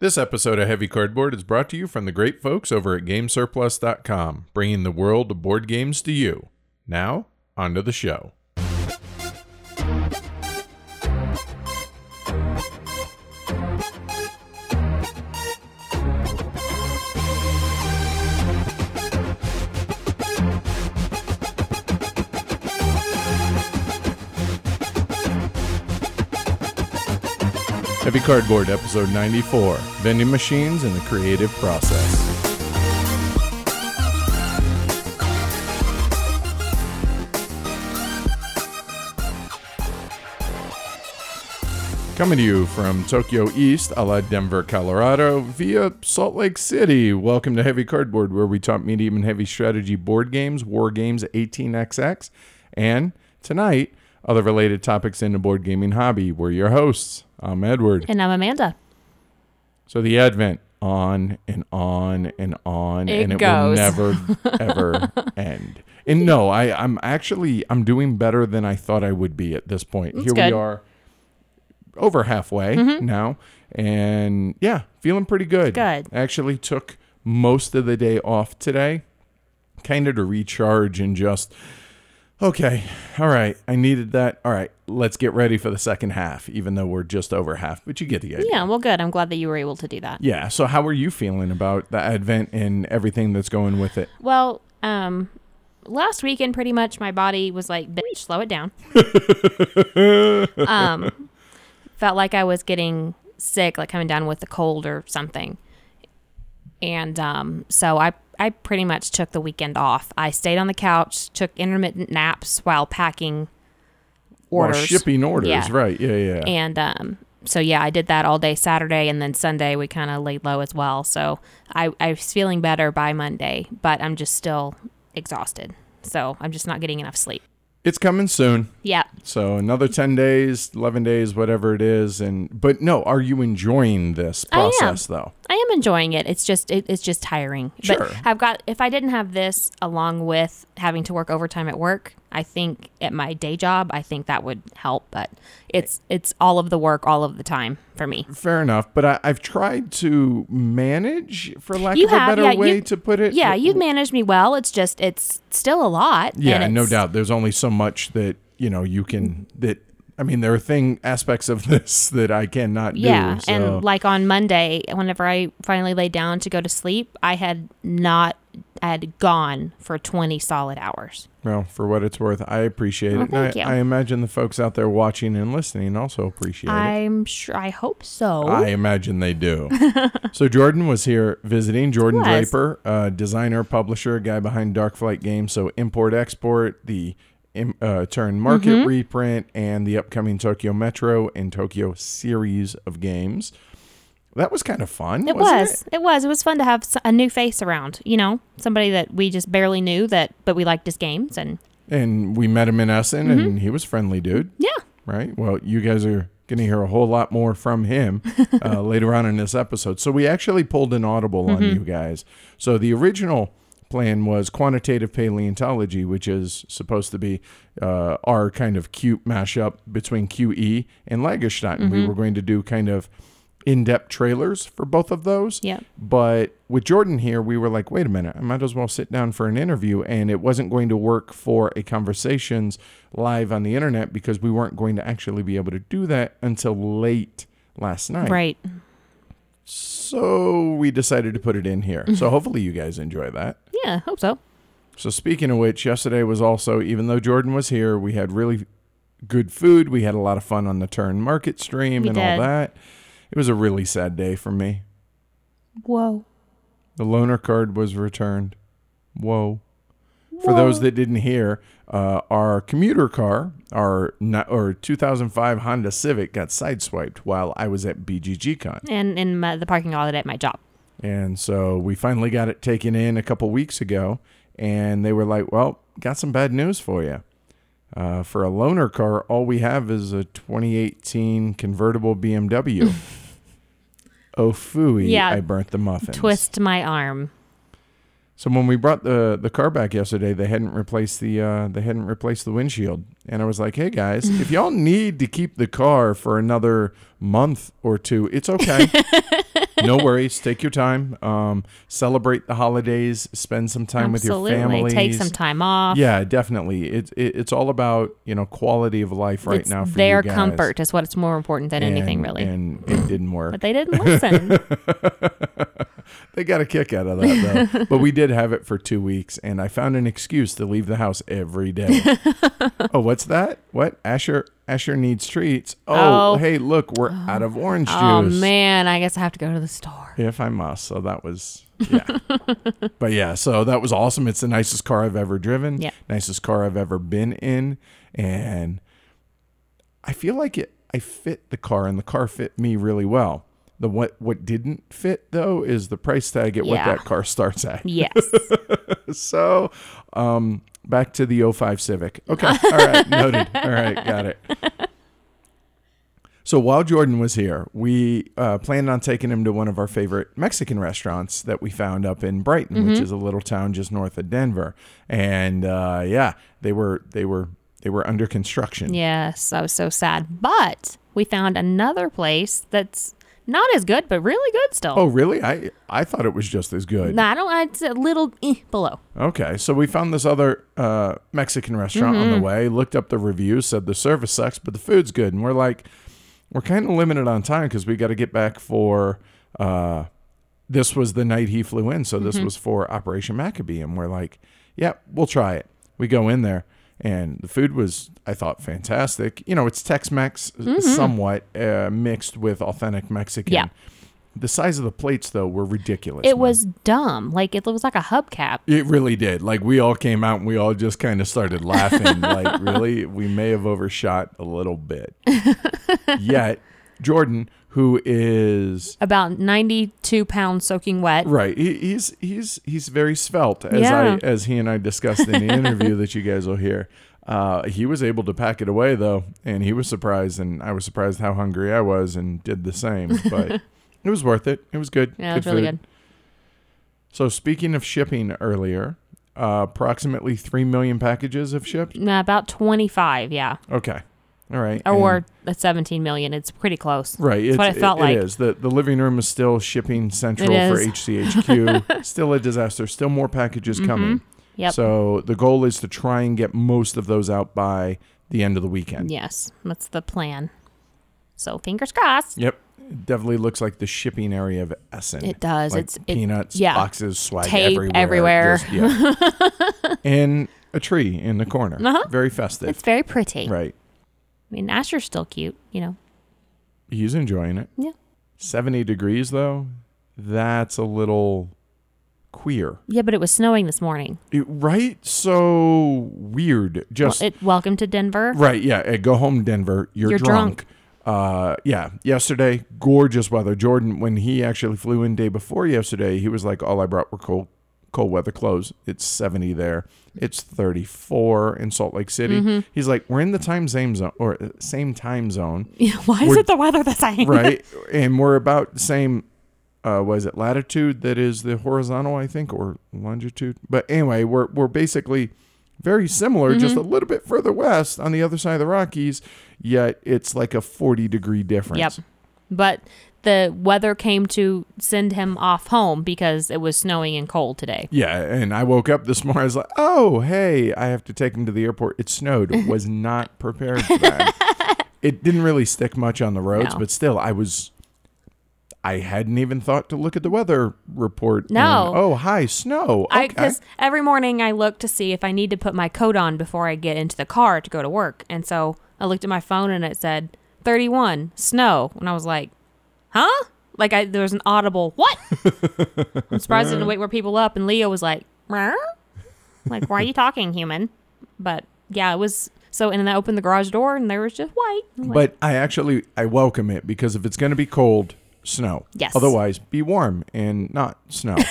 This episode of Heavy Cardboard is brought to you from the great folks over at GameSurplus.com, bringing the world of board games to you. Now, onto the show. Cardboard, episode 94 Vending Machines and the Creative Process. Coming to you from Tokyo East, a la Denver, Colorado, via Salt Lake City. Welcome to Heavy Cardboard, where we talk medium and heavy strategy board games, war games 18xx, and tonight, other related topics in the board gaming hobby. We're your hosts. I'm Edward. And I'm Amanda. So the Advent on and on and on, It and it goes. will never ever end. And no, I, I'm actually I'm doing better than I thought I would be at this point. That's Here we are, over halfway Mm-hmm. now, and yeah, feeling pretty good. Good. I actually took most of the day off today, kind of to recharge and just. Okay, all right. I needed that. All right, let's get ready for the second half, even though we're just over half. But you get the idea. Yeah, well, good. I'm glad that you were able to do that. Yeah. So how are you feeling about the advent and everything that's going with it? Well, um, last weekend, pretty much my body was like, bitch, slow it down. um, felt like I was getting sick, like coming down with a cold or something. And um, so I, I pretty much took the weekend off. I stayed on the couch, took intermittent naps while packing orders. Shipping orders, Yeah. right? Yeah, yeah. And um, so yeah, I did that all day Saturday, and then Sunday we kind of laid low as well. So I, I was feeling better by Monday, but I'm just still exhausted. So I'm just not getting enough sleep. it's coming soon. Yeah, So another ten days, eleven days, whatever it is. And but no, are you enjoying this I am. process though? I am enjoying it. It's just it, it's just tiring. Sure. But I've got if I didn't have this along with having to work overtime at work, I think at my day job, I think that would help. But it's it's all of the work all of the time for me. Fair enough. But I, I've tried to manage, for lack You of a better yeah, way you- to put it. Yeah, you've managed me well. It's just it's still a lot. Yeah, no doubt. There's only so much that you know you can that. I mean, there are thing aspects of this that I cannot Yeah, do. So. and like on Monday, whenever I finally laid down to go to sleep, I had not I had gone for twenty solid hours. Well, for what it's worth, I appreciate it. Thank I, you. I imagine the folks out there watching and listening also appreciate it. I'm sure. I hope so. I imagine they do. so Jordan was here visiting. Jordan Was. Draper, uh, designer, publisher, guy behind Dark Flight Games. So import, export, the im- uh, Turin Market Mm-hmm. reprint, and the upcoming Tokyo Metro and Tokyo series of games. That was kind of fun. it was. It? was. It was fun to have a new face around. You know, somebody that we just barely knew that, but we liked his games, and And we met him in Essen, Mm-hmm. and he was friendly dude. yeah, right? Well, you guys are going to hear a whole lot more from him uh, later on in this episode. So we actually pulled an audible on you guys. So the original plan was quantitative paleontology, which is supposed to be uh, our kind of cute mashup between QE and Lagerstatten. We were going to do kind of in-depth trailers for both of those. yeah, But with Jordan here, we were like, wait a minute, I might as well sit down for an interview. And it wasn't going to work for a conversations live on the internet because we weren't going to actually be able to do that until late last night. right. So we decided to put it in here. So mm-hmm. hopefully you guys enjoy that. Yeah, hope so. So speaking of which, yesterday was also, even though Jordan was here, we had really good food. We had a lot of fun on the Turin Market stream We and all that. It was a really sad day for me. Whoa. The loaner card was returned. Whoa. For those that didn't hear, uh, our commuter car, our or 2005 Honda Civic, got sideswiped while I was at BGGCon, And in my, the parking lot at my job. and so we finally got it taken in a couple weeks ago, and they were like, "Well, got some bad news for you. Uh, for a loaner car, all we have is a 2018 convertible BMW." oh phooey! Yeah. I burnt the muffins. Twist my arm. So when we brought the the car back yesterday, they hadn't replaced the uh, they hadn't replaced the windshield, and I was like, "Hey guys, if y'all need to keep the car for another month or two, it's okay. no worries. Take your time. Um, celebrate the holidays. Spend some time Absolutely. with your family. Take some time off. Yeah, definitely. It's it, it's all about you know quality of life right it's now for their you guys. comfort is what's more important than anything, really. And it didn't work. but they didn't listen. They got a kick out of that though. but we did have it for two weeks, and I found an excuse to leave the house every day. oh, what's that? What Asher? Asher needs treats. Oh, Oh. hey, look, we're out of orange juice. oh man, I guess I have to go to the store. If I must. So that was yeah. but yeah, so that was awesome. It's the nicest car I've ever driven. Yeah. Nicest car I've ever been in. And I feel like it I fit the car and the car fit me really well. The what what didn't fit though is the price tag at what that car starts at. Yes. So um back to the 05 Civic. Okay. All right, noted. All right, got it. So while Jordan was here, we uh, planned on taking him to one of our favorite Mexican restaurants that we found up in Brighton, which is a little town just north of Denver. And uh, yeah, they were they were they were under construction. yes, I was so sad. But we found another place that's not as good, but really good still. Oh, really? I I thought it was just as good. No, I don't. It's a little eh, below. Okay, so we found this other uh, Mexican restaurant on the way. Looked up the reviews, said the service sucks, but the food's good. And we're like, we're kind of limited on time because we got to get back for. Uh, this was the night he flew in, so this was for Operation Maccabee, and we're like, yeah, we'll try it. We go in there, and the food was, I thought, fantastic. You know, it's Tex-Mex somewhat uh, mixed with authentic Mexican. Yeah. The size of the plates, though, were ridiculous. It man. was dumb. Like it was like a hubcap. It really did. Like we all came out and we all just kind of started laughing. like really, we may have overshot a little bit. Yet Jordan, who is About ninety-two pounds soaking wet. right, he, he's he's he's very svelte, as Yeah. I as he and I discussed in the interview that you guys will hear. Uh, he was able to pack it away though, and he was surprised, and I was surprised how hungry I was, and did the same. But it was worth it. It was good. Yeah, it was really food. good. So speaking of shipping earlier, uh, approximately 3 million packages have shipped. Nah, about twenty-five. Yeah, Okay. All right. or And- at seventeen million. It's pretty close. right. That's what it felt like. It is. The, the living room is still shipping central It for. HCHQ. still a disaster. Still more packages coming. Mm-hmm. Yep. So the goal is to try and get most of those out by the end of the weekend. Yes, that's the plan. So fingers crossed. Yep. It definitely looks like the shipping area of Essen. It does. Like it's it, peanuts, yeah. boxes, swag Tape everywhere. everywhere. Just- yeah. and a tree in the corner. Uh-huh. Very festive. it's very pretty. right. I mean, Asher's still cute. You know. He's enjoying it. Yeah. 70 degrees though, that's a little queer. Yeah, but it was snowing this morning. It- right? So weird. Well, Just it, welcome to Denver. right, yeah. uh, Go home Denver. You're, You're drunk. Uh yeah, yesterday gorgeous weather. Jordan when he actually flew in day before yesterday, he was like all I brought were cold cold weather clothes. It's 70 there. It's 34 in Salt Lake City. Mm-hmm. He's like we're in the time same zone or uh, same time zone. Yeah, why is We're- it the weather the same? right? and we're about the same. Uh, was it latitude that is the horizontal? I think, or longitude. But anyway, we're we're basically very similar, Mm-hmm. just a little bit further west on the other side of the Rockies. Yet it's like a forty degree difference. Yep. But the weather came to send him off home because it was snowing and cold today. Yeah, and I woke up this morning. I was like, "Oh, hey, I have to take him to the airport." It snowed. Was not prepared for that. it didn't really stick much on the roads, No. but still, I was. I hadn't even thought to look at the weather report. and, No. oh, hi, snow. I Okay. because every morning I look to see if I need to put my coat on before I get into the car to go to work, and so I looked at my phone and it said 31 snow, and I was like, "Huh?" Like I there was an audible what? I'm surprised I didn't wake more people up, and Leo was like, like why are you talking, human? But yeah, it was so, and then I opened the garage door and there was just white. Like, But I actually I welcome it because if it's going to be cold, snow. Yes. Otherwise, be warm and not snow.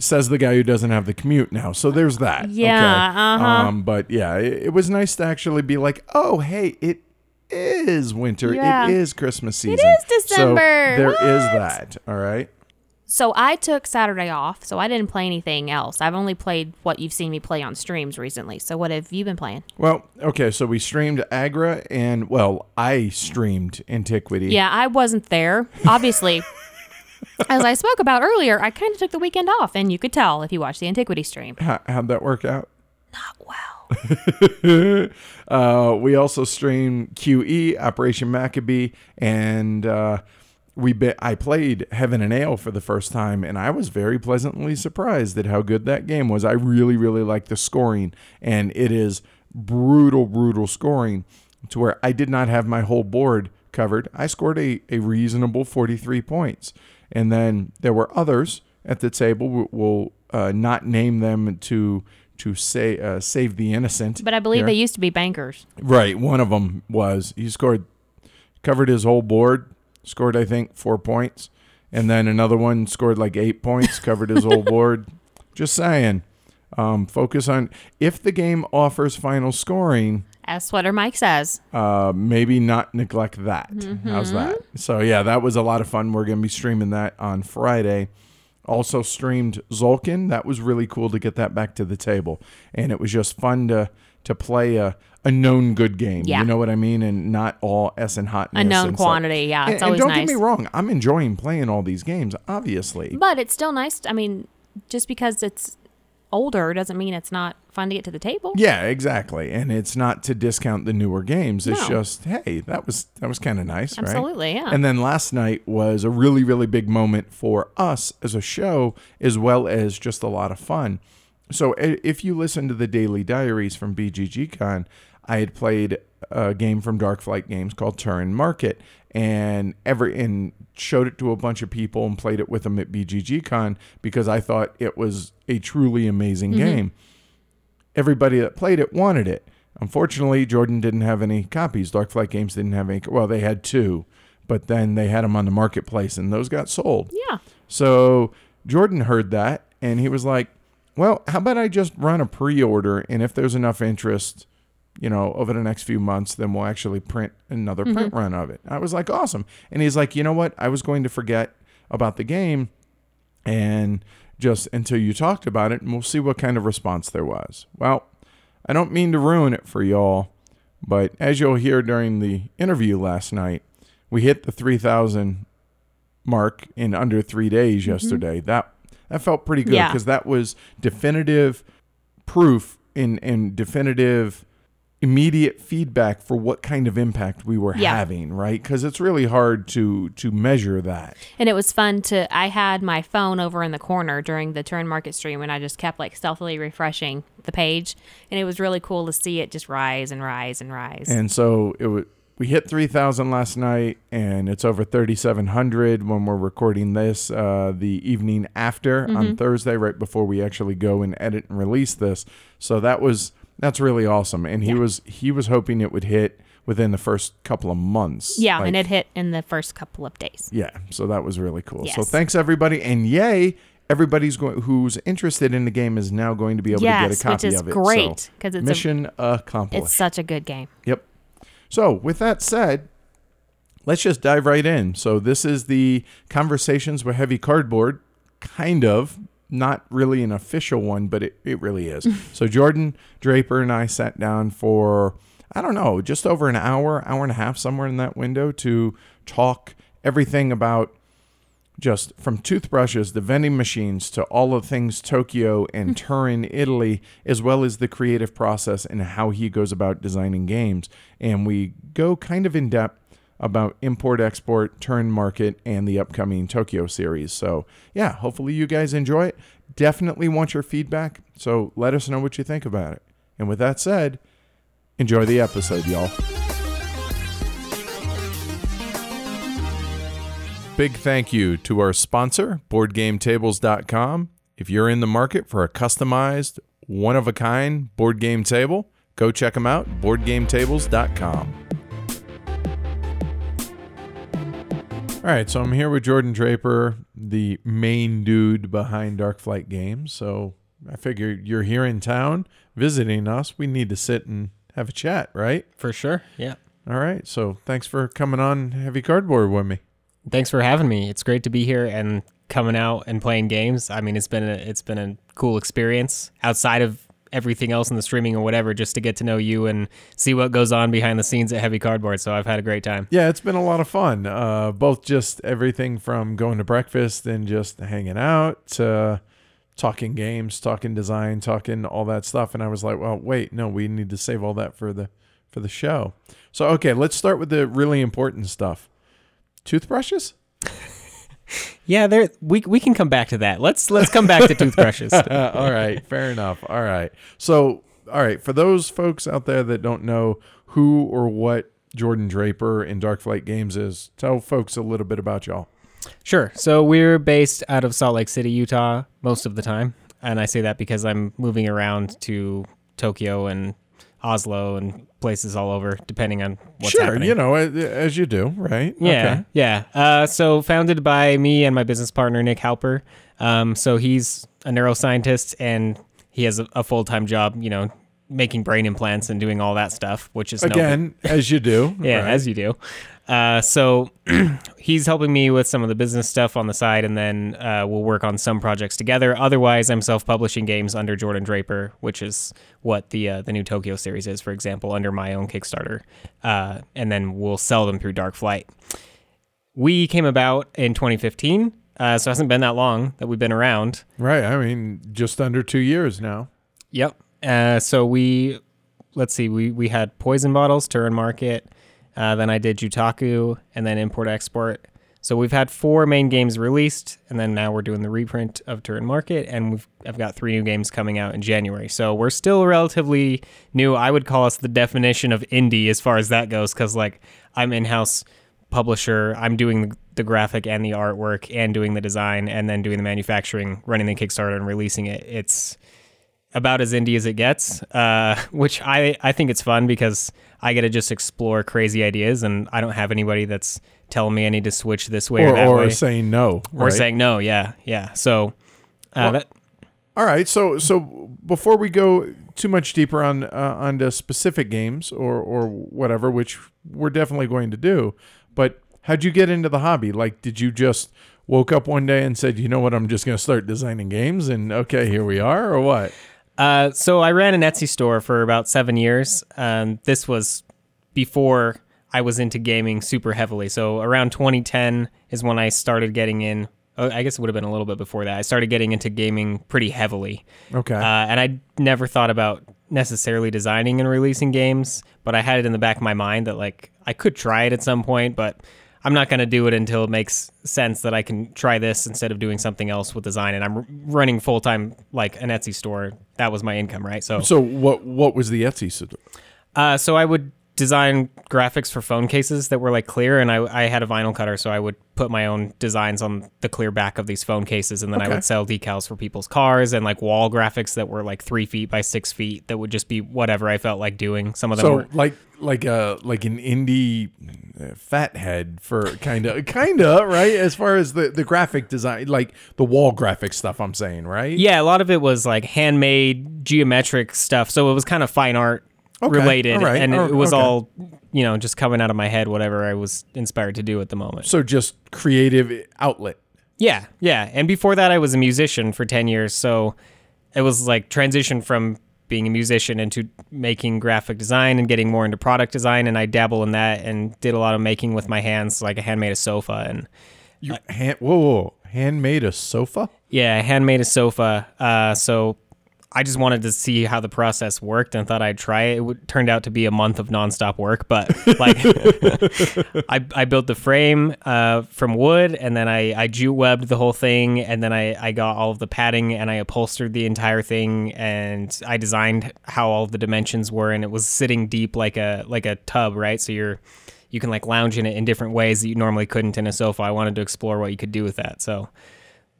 Says the guy who doesn't have the commute now. So there's that. Yeah, Okay. uh-huh. Um, but yeah, it, it was nice to actually be like, oh, hey, it is winter. Yeah. It is Christmas season. is So December. there is that. All right. So I took Saturday off, so I didn't play anything else. I've only played what you've seen me play on streams recently. So what have you been playing? Well, okay, so we streamed Agra and well, I streamed Antiquity. Yeah, I wasn't there. Obviously, as I spoke about earlier, I kind of took the weekend off, and you could tell if you watched the Antiquity stream. How, how'd that work out? Not well. Uh, we also streamed QE, Operation Maccabee, and uh, we be- I played Heaven and Ale for the first time, and I was very pleasantly surprised at how good that game was. I really, really liked the scoring, and it is brutal, brutal scoring to where I did not have my whole board covered. I scored a, a reasonable 43 points. And then there were others at the table. We'll, uh, not name them to to say uh, save the innocent. But I believe here. they used to be bankers. Right. One of them was he scored, covered his whole board, scored I think four points, and then another one scored like eight points, covered his whole board. Just saying. Um, focus on if the game offers final scoring, As Sweater Mike says. uh, maybe not neglect that. How's that? So yeah, that was a lot of fun. We're gonna be streaming that on Friday. Also streamed Tzolk'in. That was really cool to get that back to the table, and it was just fun to to play a, a known good game. Yeah. You know what I mean, and not all S and hotness. A known and stuff. quantity. Yeah, And, it's and always don't nice. get me wrong, I'm enjoying playing all these games. Obviously, But it's still nice. I mean, just because it's older doesn't mean it's not fun to get to the table. Yeah, exactly. And it's not to discount the newer games. It's No. just, hey, that was that was kind of nice, right? Absolutely, yeah. And then last night was a really really big moment for us as a show as well as just a lot of fun. So if you listen to the daily diaries from BGGCon, I had played a game from Dark Flight Games called Turin Market and every and showed it to a bunch of people and played it with them at BGGCon because I thought it was a truly amazing mm-hmm. game everybody that played it wanted it. Unfortunately, Jordan didn't have any copies. Dark Flight Games didn't have any. Well, they had two, but then they had them on the marketplace, and those got sold. Yeah. So Jordan heard that, and he was like, "Well, how about I just run a pre-order, and if there's enough interest, you know, over the next few months, then we'll actually print another mm-hmm. print run of it." I was like, "Awesome!" And he's like, "You know what? I was going to forget about the game." and just until you talked about it, and we'll see what kind of response there was. Well, I don't mean to ruin it for y'all, but as you'll hear during the interview last night, we hit the 3,000 mark in under three days mm-hmm. yesterday. That that felt pretty good Yeah. because that was definitive proof in and definitive immediate feedback for what kind of impact we were Yeah. having, right? Because it's really hard to to measure that. And it was fun to. I had my phone over in the corner during the Turin Market stream, and I just kept like stealthily refreshing the page, and it was really cool to see it just rise and rise and rise. And so it was. We hit 3,000 last night, and it's over 3,700 when we're recording this uh, the evening after Mm-hmm. on Thursday, right before we actually go and edit and release this. So that was that's really awesome. And he was he was hoping it would hit within the first couple of months. yeah, Like, and it hit in the first couple of days. yeah, so that was really cool. So thanks everybody, and yay! Everybody's going who's interested in the game is now going to be able to get a copy which is of it. great, So, 'cause it's a- mission accomplished. It's such a good game. Yep. So, with that said, let's just dive right in. So, this is the Conversations with Heavy Cardboard, kind of, not really an official one, but it, it really is. so, Jordan Draper and I sat down for, I don't know, just over an hour, hour and a half, somewhere in that window to talk everything about just from toothbrushes to vending machines to all of things Tokyo and Turin, Italy, as well as the creative process and how he goes about designing games. And we go kind of in depth about import, export, Turin Market, and the upcoming Tokyo series. So, yeah, hopefully you guys enjoy it. Definitely want your feedback. So, let us know what you think about it. And with that said, enjoy the episode, y'all. Big thank you to our sponsor, BoardGameTables.com. If you're in the market for a customized, one of a kind board game table, go check them out, BoardGameTables.com. All right, so I'm here with Jordan Draper, the main dude behind Dark Flight Games. So I figure you're here in town visiting us. We need to sit and have a chat, right? For sure. Yeah. All right, so thanks for coming on Heavy Cardboard with me. Thanks for having me. It's great to be here. And coming out and playing games. I mean, it's been a it's been a cool experience outside of everything else in the streaming or whatever, just to get to know you and see what goes on behind the scenes at Heavy Cardboard. So I've had a great time. Yeah, it's been a lot of fun. Uh, both just everything from going to breakfast and just hanging out to talking games, talking design, talking all that stuff. And I was like, well, wait, no, we need to save all that for the for the show. So okay, let's start with the really important stuff. Toothbrushes? Yeah, there we we can come back to that. Let's let's come back to toothbrushes. All right, fair enough. All right. So, all right, for those folks out there that don't know who or what Jordan Draper in Dark Flight Games is, tell folks a little bit about y'all. Sure. So we're based out of Salt Lake City, Utah, most of the time, and I say that because I'm moving around to Tokyo and Oslo and places all over, depending on what's sure, happening. you know, as you do, right? Yeah, Okay. yeah. Uh, so founded by me and my business partner Nick Halper. Um, so he's a neuroscientist and he has a, a full time job. You know, making brain implants and doing all that stuff, which is no- Again, as you do. yeah, right? as you do. Uh, so he's helping me with some of the business stuff on the side, and then uh, we'll work on some projects together. Otherwise, I'm self-publishing games under Jordan Draper, which is what the uh, the new Tokyo series is, for example, under my own Kickstarter, uh, and then we'll sell them through Dark Flight. We came about in 2015, uh, so it hasn't been that long that we've been around. Right. I mean, just under two years now. Yep. Uh, so we, let's see, we, we had Poison Bottles, Turin Market, uh, then I did Jutaku, and then Import Export. So we've had four main games released, and then now we're doing the reprint of Turin Market, and we've I've got three new games coming out in January. So we're still relatively new. I would call us the definition of indie as far as that goes, because like I'm in-house publisher. I'm doing the graphic and the artwork, and doing the design, and then doing the manufacturing, running the Kickstarter, and releasing it. It's about as indie as it gets, uh, which I, I think it's fun because I get to just explore crazy ideas and I don't have anybody that's telling me I need to switch this way or, Or, that or way. saying no. or right? saying no. Yeah. Yeah. So uh, Well- that, All right, so so before we go too much deeper on uh, onto specific games or or whatever, which we're definitely going to do, but how'd you get into the hobby? Like, did you just woke up one day and said, you know what, I'm just going to start designing games, and okay, here we are, or what? Uh, so I ran an Etsy store for about seven years. Um, this was before I was into gaming super heavily. So around 2010 is when I started getting in. oh, I guess it would have been a little bit before that. I started getting into gaming pretty heavily. Okay, Uh, and I never thought about necessarily designing and releasing games, but I had it in the back of my mind that like I could try it at some point, but I'm not going to do it until it makes sense that I can try this instead of doing something else with design. And I'm running full time like an Etsy store. That was my income, right? So, so what what was the Etsy? store? uh, so I would design graphics for phone cases that were like clear, and I, I had a vinyl cutter, so I would put my own designs on the clear back of these phone cases, and then I would sell decals for people's cars and like wall graphics that were like three feet by six feet that would just be whatever I felt like doing. Some of them So were like like a like an indie uh, fat head for kind of kind of right as far as the the graphic design, like the wall graphic stuff. I'm saying right. yeah, a lot of it was like handmade geometric stuff, so it was kind of fine art Okay, related, right, and it was okay. all you know just coming out of my head, whatever I was inspired to do at the moment. So just creative outlet. Yeah, yeah. And before that, I was a musician for 10 years. So it was like transition from being a musician into making graphic design and getting more into product design. And I dabble in that and did a lot of making with my hands, like a handmade a sofa. And You hand, whoa, whoa, handmade a sofa? yeah, handmade a sofa. Uh, so I just wanted to see how the process worked and thought I'd try it. It turned out to be a month of nonstop work, but like I, I built the frame uh, from wood and then I, I jute webbed the whole thing and then I, I got all of the padding and I upholstered the entire thing and I designed how all the dimensions were and it was sitting deep like a like a tub, right? So you're you can like lounge in it in different ways that you normally couldn't in a sofa. I wanted to explore what you could do with that. So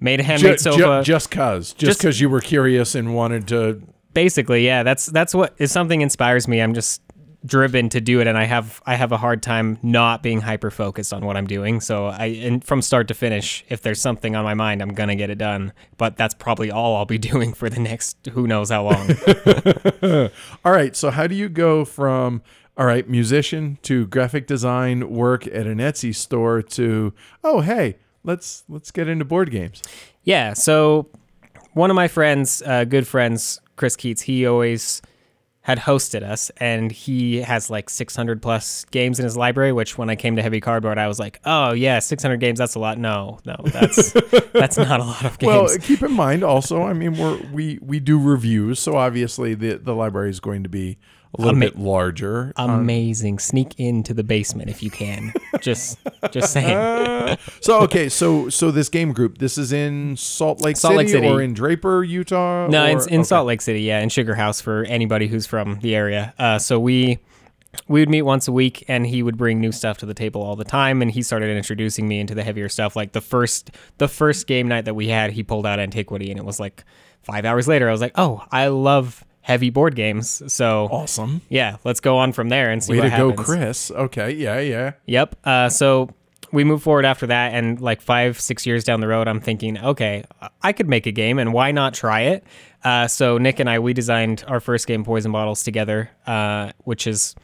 made a handmade Ju- ju- sofa. just cause, just Just- because you were curious and wanted to. basically yeah. That's that's what if something inspires me i'm just driven to do it and i have i have a hard time not being hyper focused on what i'm doing. So i and from start to finish if there's something on my mind i'm gonna get it done. But that's probably all i'll be doing for the next who knows how long. All right, so how do you go from all right musician to graphic design work at an Etsy store to oh hey let's let's get into board games. Yeah. So one of my friends, uh, good friends, Chris Keats, he always had hosted us, and he has like 600 plus games in his library. Which, when I came to Heavy Cardboard, I was like, "Oh yeah, 600 games. That's a lot." No, no, that's that's not a lot of games. Well, keep in mind also, I mean, we're we we do reviews, so obviously the the library is going to be a little Ama- bit larger. Amazing. Sneak into the basement if you can. just just saying. So okay, so so this game group, this is in Salt Lake, Salt City, Lake City. or in Draper, Utah. No, or- it's in okay. Salt Lake City, yeah, in Sugar House for anybody who's from the area. Uh, so we we would meet once a week, and he would bring new stuff to the table all the time. And he started introducing me into the heavier stuff. Like the first the first game night that we had, he pulled out Antiquity, and it was like five hours later. I was like, oh, I love heavy board games. So Awesome. yeah, let's go on from there and see Way what to go. Chris. Okay, yeah, yeah. Yep. Uh, so we move forward after that, and like five, six years down the road, I'm thinking, okay, I could make a game, and why not try it? Uh, so Nick and I, we designed our first game, Poison Bottles, together, uh, which is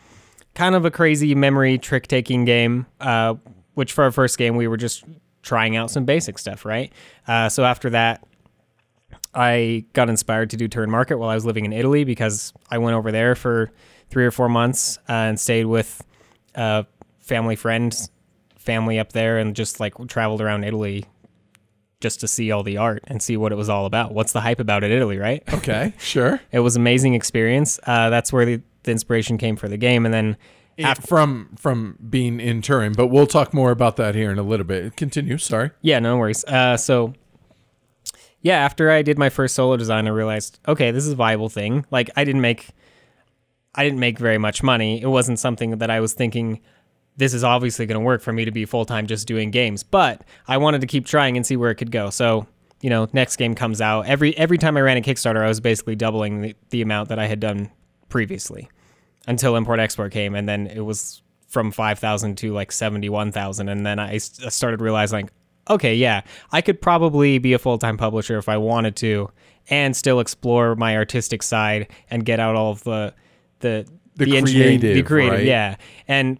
kind of a crazy memory trick taking game. Uh, which for our first game, we were just trying out some basic stuff, right? Uh, so after that, I got inspired to do Turin Market while I was living in Italy because I went over there for three or four months uh, and stayed with a family friends, family up there, and just like traveled around Italy just to see all the art and see what it was all about. What's the hype about it, Italy, right? Okay, sure. It was amazing experience. Uh, that's where the, the inspiration came for the game, and then Af- from from being in Turin, but we'll talk more about that here in a little bit. Continue. Sorry. Yeah, no worries. Uh, so, yeah, after I did my first solo design, I realized, okay, this is a viable thing. Like, I didn't make, I didn't make very much money. It wasn't something that I was thinking, this is obviously going to work for me to be full time just doing games. But I wanted to keep trying and see where it could go. So, you know, next game comes out. Every every time I ran a Kickstarter, I was basically doubling the, the amount that I had done previously, until import export came, and then it was from five thousand to like seventy one thousand, and then I started realizing, okay, yeah, I could probably be a full time publisher if I wanted to, and still explore my artistic side and get out all of the the The engineering, the creative, creative, right? yeah, and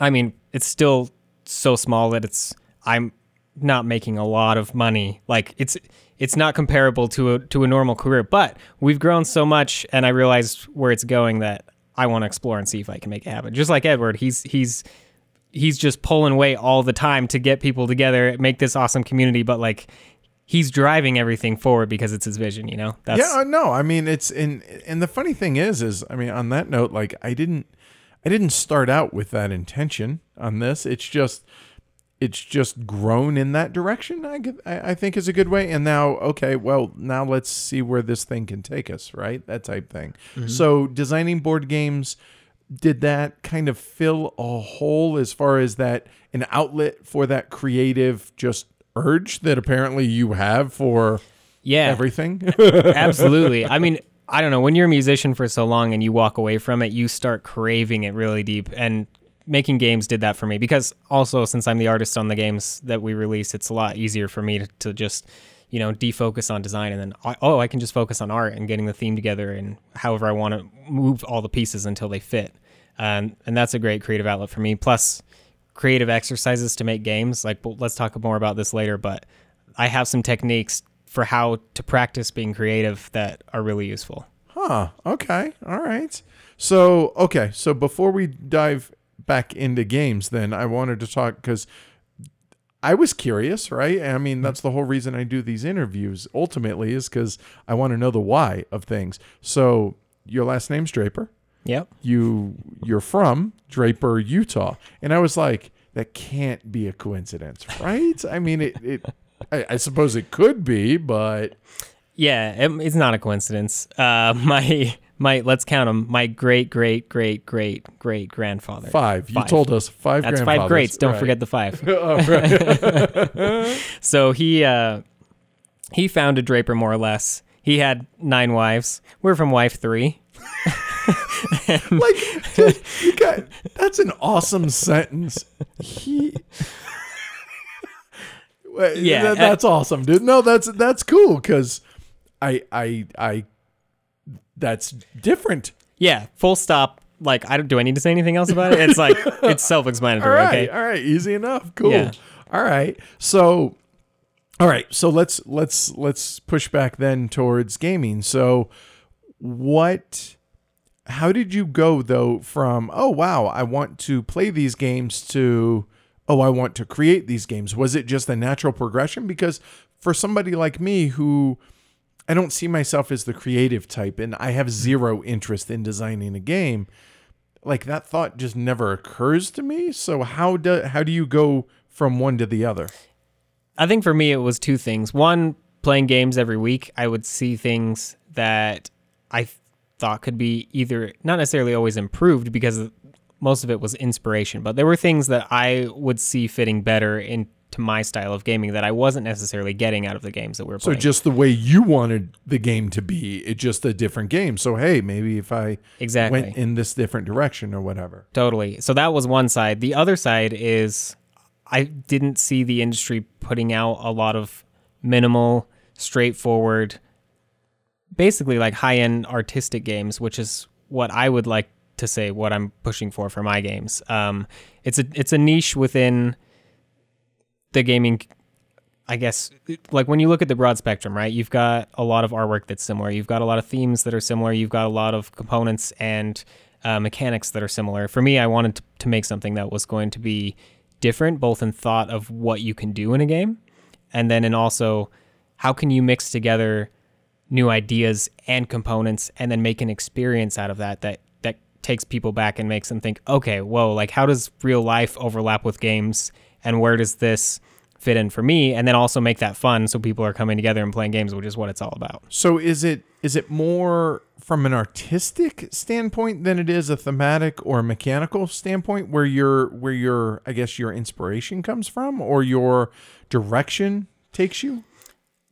I mean, it's still so small that it's I'm not making a lot of money. Like it's it's not comparable to a to a normal career, but we've grown so much and I realized where it's going that I want to explore and see if I can make it happen. Just like Edward, he's he's he's just pulling weight all the time to get people together, make this awesome community, but like he's driving everything forward because it's his vision, you know? That's yeah, uh, no, I mean it's and and the funny thing is, is I mean on that note, like I didn't, I didn't start out with that intention on this. It's just, it's just grown in that direction. I get- I I think is a good way. And now, okay, well now let's see where this thing can take us, right? That type thing. So designing board games. Did that kind of fill a hole as far as that an outlet for that creative just urge that apparently you have for yeah. everything? Absolutely. I mean, I don't know. When you're a musician for so long and you walk away from it, you start craving it really deep. And making games did that for me because also, since I'm the artist on the games that we release, it's a lot easier for me to, to just, you know, defocus on design and then, oh, I can just focus on art and getting the theme together and however I want to move all the pieces until they fit. Um, and that's a great creative outlet for me. Plus, creative exercises to make games. Like, well, let's talk more about this later, but I have some techniques for how to practice being creative that are really useful. Huh. Okay. All right. So, okay. So before we dive back into games, then I wanted to talk because I was curious, right? I mean, that's the whole reason I do these interviews ultimately is because I want to know the why of things. So, your last name's Draper. Yep. You you're from Draper, Utah, and I was like, that can't be a coincidence, right? I mean, it. it I, I suppose it could be, but Yeah, it, it's not a coincidence. Uh, my my let's count them. My great great great great great grandfather. five. You Five. told us five. That's five greats. Don't Right. forget the five. Oh. So he uh, he founded Draper more or less. He had nine wives. We're from wife three. like dude, you got that's an awesome sentence. He Wait, Yeah, that- that's awesome, dude. No, that's that's cool because I I I that's different. Yeah, full stop. Like, I don't, do I need to say anything else about it? It's like it's self-explanatory. All right, Okay. all right, easy enough. Cool. Yeah. All right. So all right, so let's let's let's push back then towards gaming. So what how did you go though from oh wow, I want to play these games to oh, I want to create these games? Was it just a natural progression because for somebody like me who I don't see myself as the creative type and I have mm-hmm. zero interest in designing a game, like that thought just never occurs to me. So how do how do you go from one to the other? I think for me it was two things. One, playing games every week, I would see things that I thought could be either not necessarily always improved because most of it was inspiration, but there were things that I would see fitting better into my style of gaming that I wasn't necessarily getting out of the games that we were So playing. just the way you wanted the game to be, it's just a different game. So hey, maybe if I Exactly. went in this different direction or whatever. Totally. So that was one side. The other side is I didn't see the industry putting out a lot of minimal, straightforward, basically like high end artistic games, which is what I would like to say what I'm pushing for for my games. Um, it's a it's a niche within the gaming. I guess like when you look at the broad spectrum, right? You've got a lot of artwork that's similar. You've got a lot of themes that are similar. You've got a lot of components and uh, mechanics that are similar. For me, I wanted to, to make something that was going to be different, both in thought of what you can do in a game, and then in also how can you mix together new ideas and components and then make an experience out of that that that takes people back and makes them think, okay, whoa, like how does real life overlap with games, and where does this fit in for me? And then also make that fun so people are coming together and playing games, which is what it's all about. So is it is it more from an artistic standpoint than it is a thematic or mechanical standpoint where your where your I guess your inspiration comes from or your direction takes you?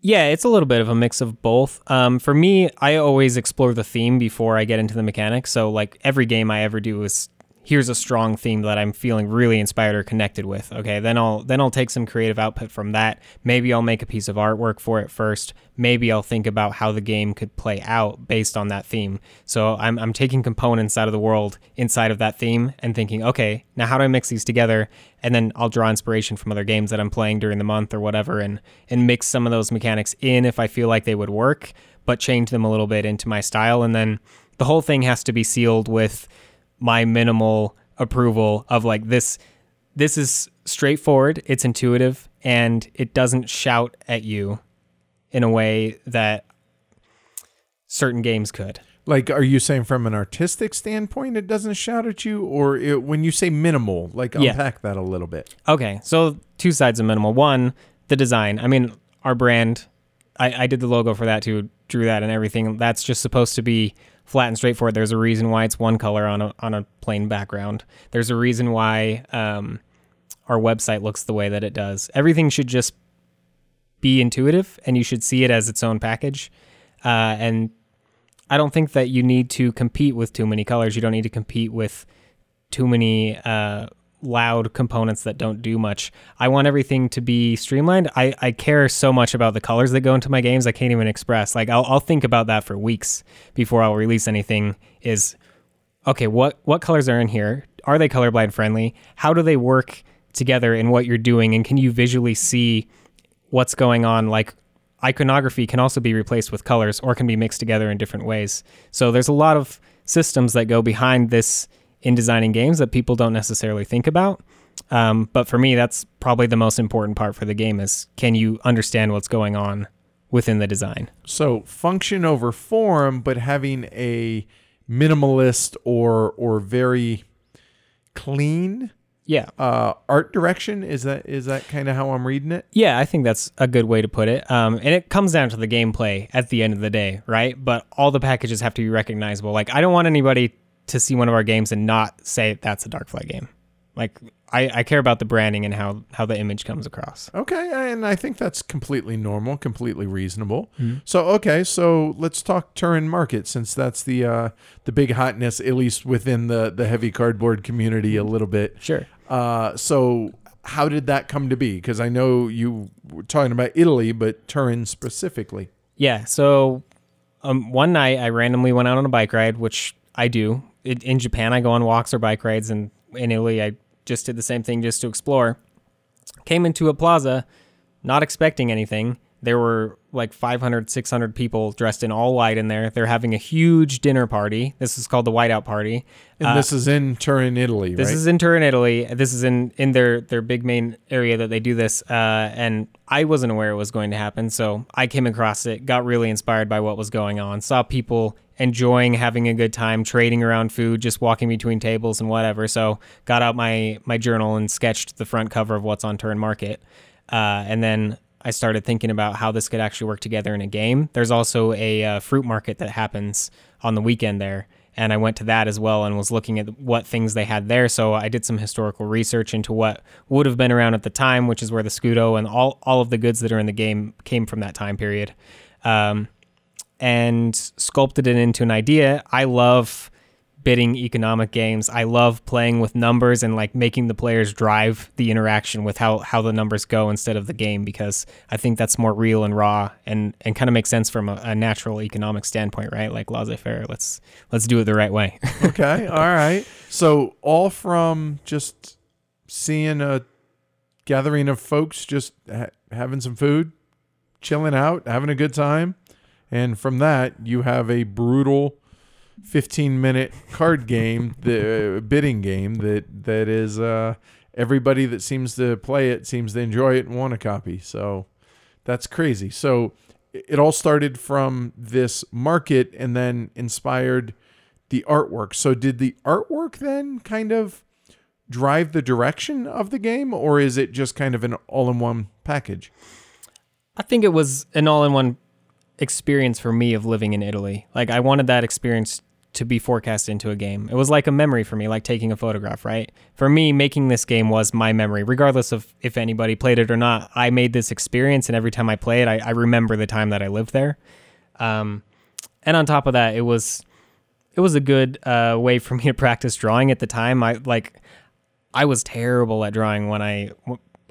Yeah, it's a little bit of a mix of both. Um, for me, I always explore the theme before I get into the mechanics. So, like every game I ever do is here's a strong theme that I'm feeling really inspired or connected with. Okay, then I'll then I'll take some creative output from that. Maybe I'll make a piece of artwork for it first. Maybe I'll think about how the game could play out based on that theme. So I'm I'm taking components out of the world inside of that theme and thinking, okay, now how do I mix these together? And then I'll draw inspiration from other games that I'm playing during the month or whatever and and mix some of those mechanics in if I feel like they would work, but change them a little bit into my style and then the whole thing has to be sealed with my minimal approval of like this this is straightforward it's intuitive and it doesn't shout at you in a way that certain games could. Like are you saying from an artistic standpoint it doesn't shout at you? Or it, when you say minimal, like Yeah. unpack that a little bit. okay so two sides of minimal. One the design. I mean our brand i, I did the logo for that too drew that and everything. That's just supposed to be flat and straightforward. There's a reason why it's one color on a, on a plain background. There's a reason why um, our website looks the way that it does. Everything should just be intuitive and you should see it as its own package. Uh, and i don't think that you need to compete with too many colors. You don't need to compete with too many uh, loud components that don't do much. I want everything to be streamlined. I, I care so much about the colors that go into my games. I can't even express. Like I'll, I'll think about that for weeks before I'll release anything. Is okay. What what colors are in here? Are they colorblind friendly? How do they work together in what you're doing? And can you visually see what's going on? Like iconography can also be replaced with colors or can be mixed together in different ways. So there's a lot of systems that go behind this in designing games that people don't necessarily think about. Um, but for me, that's probably the most important part for the game is can you understand what's going on within the design? So function over form, but having a minimalist or or very clean Yeah. uh, art direction. Is that is that kind of how I'm reading it? Yeah, I think that's a good way to put it. Um, and it comes down to the gameplay at the end of the day, right? But all the packages have to be recognizable. Like, I don't want anybody to see one of our games and not say that's a Dark Flight game. Like, I, I care about the branding and how, how the image comes across. Okay, and I think that's completely normal, completely reasonable. So okay, so let's talk Turin Market since that's the uh, the big hotness, at least within the the heavy cardboard community, a little bit. Sure. Uh, so how did that come to be? Because I know you were talking about Italy, but Turin specifically. Yeah. So um, one night I randomly went out on a bike ride, which I do. In, in Japan, I go on walks or bike rides, and in Italy, I just did the same thing just to explore. Came into a plaza, not expecting anything. There were like 500, 600 people dressed in all white in there. They're having a huge dinner party. This is called the Whiteout Party. And this is in Turin, Italy, This right? is in Turin, Italy. This is in in their their big main area that they do this. Uh, and I wasn't aware it was going to happen, so I came across it, got really inspired by what was going on, saw people enjoying having a good time, trading around food, just walking between tables and whatever. So got out my my journal and sketched the front cover of what's on Turin Market, uh, and then. I started thinking about how this could actually work together in a game. There's also a uh, fruit market that happens on the weekend there, and I went to that as well and was looking at what things they had there. So I did some historical research into what would have been around at the time, which is where the Scudo and all all of the goods that are in the game came from that time period, um, and sculpted it into an idea. I love bidding economic games. I love playing with numbers and like making the players drive the interaction with how how the numbers go instead of the game because I think that's more real and raw and and kind of makes sense from a, a natural economic standpoint, right? Like laissez-faire. Let's let's do it the right way. okay, all right. So all from just seeing a gathering of folks just ha- having some food, chilling out, having a good time, and from that you have a brutal 15 minute card game, the uh, bidding game that that is uh, everybody that seems to play it seems to enjoy it and want a copy. So that's crazy. So it all started from this market and then inspired the artwork. So did the artwork then kind of drive the direction of the game or is it just kind of an all-in-one package? I think it was an all-in-one experience for me of living in Italy. Like I wanted that experience to be forecast into a game. It was like a memory for me, like taking a photograph, right? For me, making this game was my memory, regardless of if anybody played it or not. I made this experience, and every time I play it, I, I remember the time that I lived there. Um, and on top of that, it was it was a good uh, way for me to practice drawing at the time. I like I was terrible at drawing when I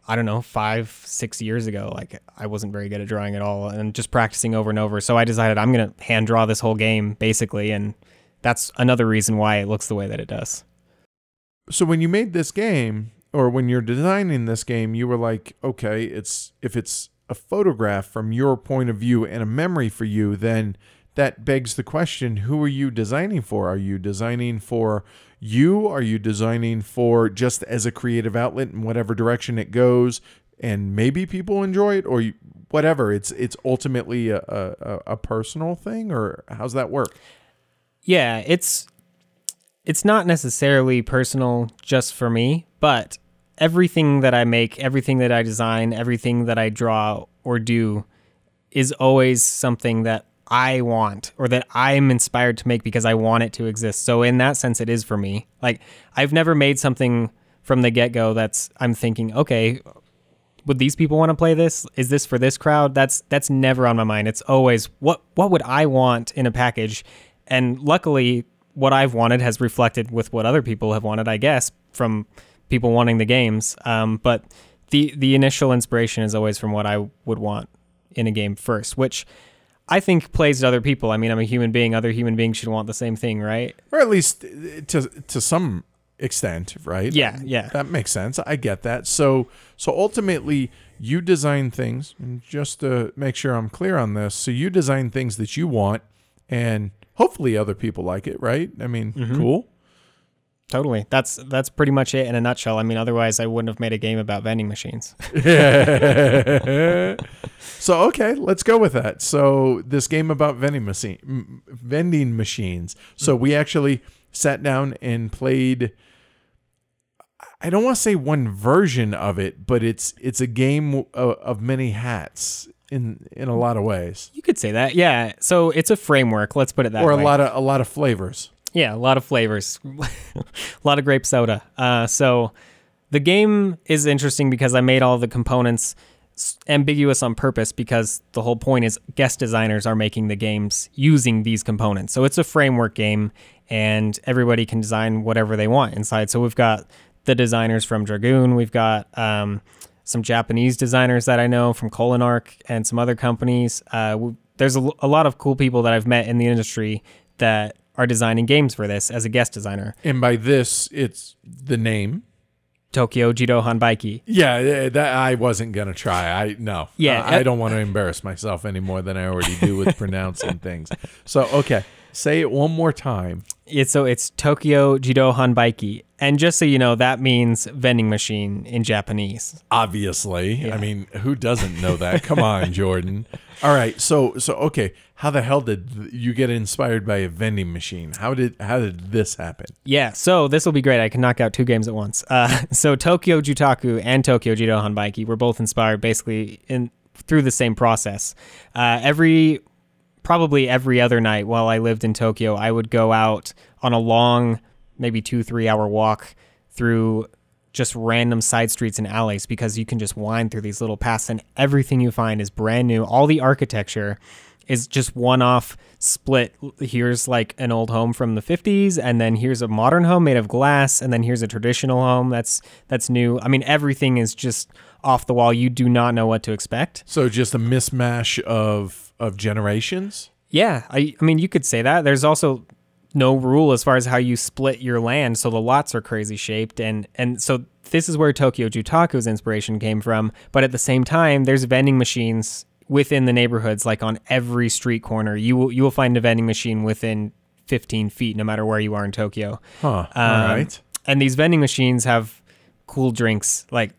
I don't know, five, six years ago. Like I wasn't very good at drawing at all and just practicing over and over. So I decided I'm going to hand draw this whole game basically. And that's another reason why it looks the way that it does. So when you made this game or when you're designing this game, you were like, okay, it's if it's a photograph from your point of view and a memory for you, then that begs the question, who are you designing for? Are you designing for you? Are you designing for just as a creative outlet in whatever direction it goes and maybe people enjoy it or whatever. It's it's ultimately a, a, a personal thing or how's that work? Yeah, it's it's not necessarily personal just for me, but everything that I make, everything that I design, everything that I draw or do is always something that I want or that I'm inspired to make because I want it to exist. So in that sense it is for me. Like I've never made something from the get-go that's I'm thinking, okay, would these people want to play this? Is this for this crowd? That's that's never on my mind. It's always what what would I want in a package? And luckily what I've wanted has reflected with what other people have wanted, I guess, from people wanting the games. Um, but the the initial inspiration is always from what I would want in a game first, which I think plays to other people. I mean, I'm a human being. Other human beings should want the same thing, right? Or at least uh, to to some extent, right? Yeah, yeah. That makes sense. I get that. So so ultimately you design things and just to make sure I'm clear on this, so you design things that you want and hopefully other people like it, right? I mean, cool. Totally. That's that's pretty much it in a nutshell. I mean, otherwise I wouldn't have made a game about vending machines. so okay, let's go with that. So this game about vending machine vending machines. So we actually sat down and played I don't want to say one version of it, but it's it's a game of, of many hats in in a lot of ways, You could say that. Yeah. So it's a framework. Let's put it that or way. Or a lot of a lot of flavors. Yeah, a lot of flavors, a lot of grape soda. Uh, so the game is interesting because I made all the components ambiguous on purpose because the whole point is guest designers are making the games using these components. So it's a framework game and everybody can design whatever they want inside. So we've got the designers from Dragoon, we've got um, some Japanese designers that I know from Colinarc and some other companies. Uh, there's a lot of cool people that I've met in the industry that are designing games for this as a guest designer. And by this, it's the name. Tokyo Jidohanbaiki. Yeah, that I wasn't gonna try. I no. Yeah, I, I uh, don't want to embarrass myself any more than I already do with pronouncing things. So okay, say it one more time. It's so it's Tokyo Jidohanbaiki. And just so you know, that means vending machine in Japanese. Obviously, Yeah. I mean, who doesn't know that? Come on, Jordan. All right, so so okay, how the hell did you get inspired by a vending machine? How did how did this happen? Yeah, so this will be great. I can knock out two games at once. Uh, so Tokyo Jutaku and Tokyo Jidohanbaiki were both inspired basically in through the same process. Uh, every probably every other night while I lived in Tokyo, I would go out on a long, maybe two three hour walk through just random side streets and alleys because you can just wind through these little paths and everything you find is brand new. All the architecture is just one off split. Here's like an old home from the 50s and then here's a modern home made of glass and then here's a traditional home that's that's new. I mean everything is just off the wall. You do not know what to expect. So just a mismatch of of generations. Yeah, I I mean you could say that. There's also no rule as far as how you split your land, so the lots are crazy shaped and and so this is where Tokyo Jutaku's inspiration came from, but at the same time there's vending machines within the neighborhoods like on every street corner. You will you will find a vending machine within 15 feet no matter where you are in Tokyo. Huh. All Um, right. And these vending machines have cool drinks. Like,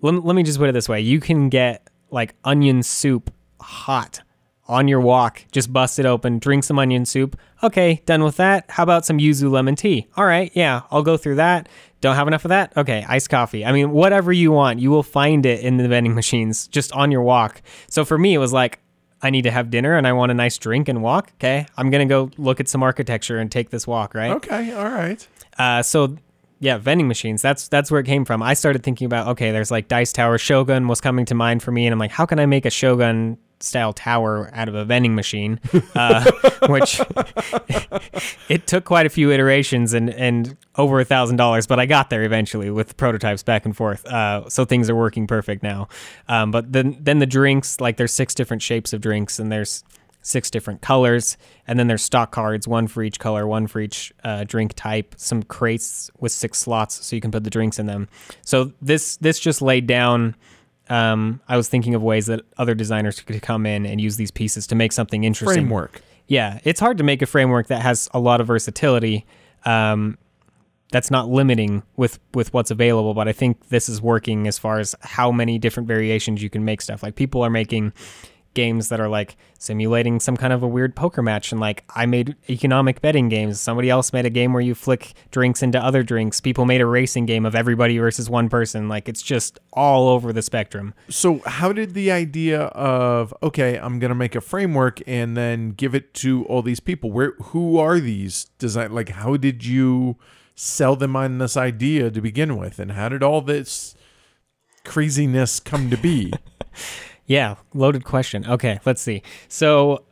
let, let me just put it this way: you can get like onion soup hot on your walk. Just bust it open, drink some onion soup. Okay, done with that. How about some yuzu lemon tea? All right, yeah, I'll go through that. Don't have enough of that? Okay, iced coffee. I mean, whatever you want, you will find it in the vending machines just on your walk. So for me, it was like, I need to have dinner and I want a nice drink and walk. Okay, I'm gonna go look at some architecture and take this walk, right? Okay. All right. Uh, so yeah, vending machines. That's that's where it came from. I started thinking about okay, there's like Dice Tower. Shogun was coming to mind for me, and I'm like, how can I make a Shogun style tower out of a vending machine? Uh, which it took quite a few iterations and and over a thousand dollars, but I got there eventually with prototypes back and forth. Uh, so things are working perfect now. Um, but then then the drinks, like there's six different shapes of drinks, and there's six different colors, and then there's stock cards, one for each color, one for each uh, drink type. Some crates with six slots, so you can put the drinks in them. So this this just laid down. Um, I was thinking of ways that other designers could come in and use these pieces to make something interesting. Framework. Yeah, it's hard to make a framework that has a lot of versatility. Um, that's not limiting with with what's available, but I think this is working as far as how many different variations you can make stuff. Like people are making games that are like simulating some kind of a weird poker match and like I made economic betting games. Somebody else made a game where you flick drinks into other drinks. People made a racing game of everybody versus one person. Like it's just all over the spectrum. So how did the idea of okay, I'm gonna make a framework and then give it to all these people? Where who are these design? Like how did you sell them on this idea to begin with, and how did all this craziness come to be? Yeah, loaded question. Okay, let's see. So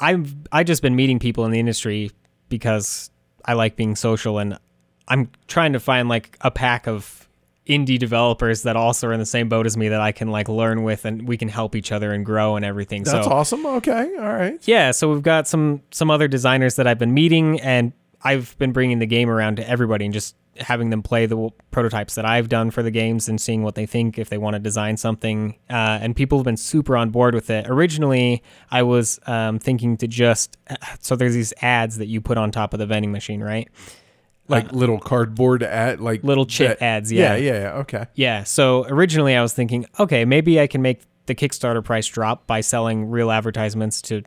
I've I just been meeting people in the industry because I like being social and I'm trying to find like a pack of indie developers that also are in the same boat as me that I can like learn with and we can help each other and grow and everything. So That's so awesome. Okay, all right. yeah, so we've got some some other designers that I've been meeting, and I've been bringing the game around to everybody and just having them play the prototypes that I've done for the games and seeing what they think if they want to design something. Uh, and people have been super on board with it. Originally, I was um, thinking to just so there's these ads that you put on top of the vending machine, right? Like little cardboard ad, like Little chip that- ads, Yeah, yeah. yeah, yeah. Okay. Yeah. So originally, I was thinking, okay, maybe I can make the Kickstarter price drop by selling real advertisements to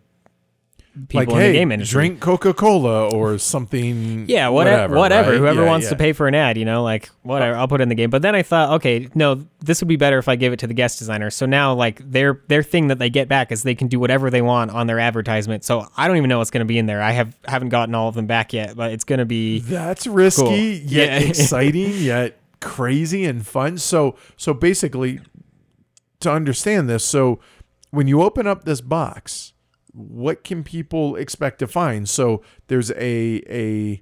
people like, in hey, the game industry. drink Coca Cola or something. Yeah, whatever, whatever. right? Whoever Yeah, wants yeah. to pay for an ad, you know, like whatever, I'll put it in the game. But then I thought, okay, no, this would be better if I give it to the guest designer. So now, like their their thing that they get back is they can do whatever they want on their advertisement. So I don't even know what's going to be in there. I have haven't gotten all of them back yet, but it's going to be That's risky, Cool. yet Yeah. exciting, yet crazy and fun. So, so basically, to understand this, so when you open up this box, what can people expect to find? So there's a a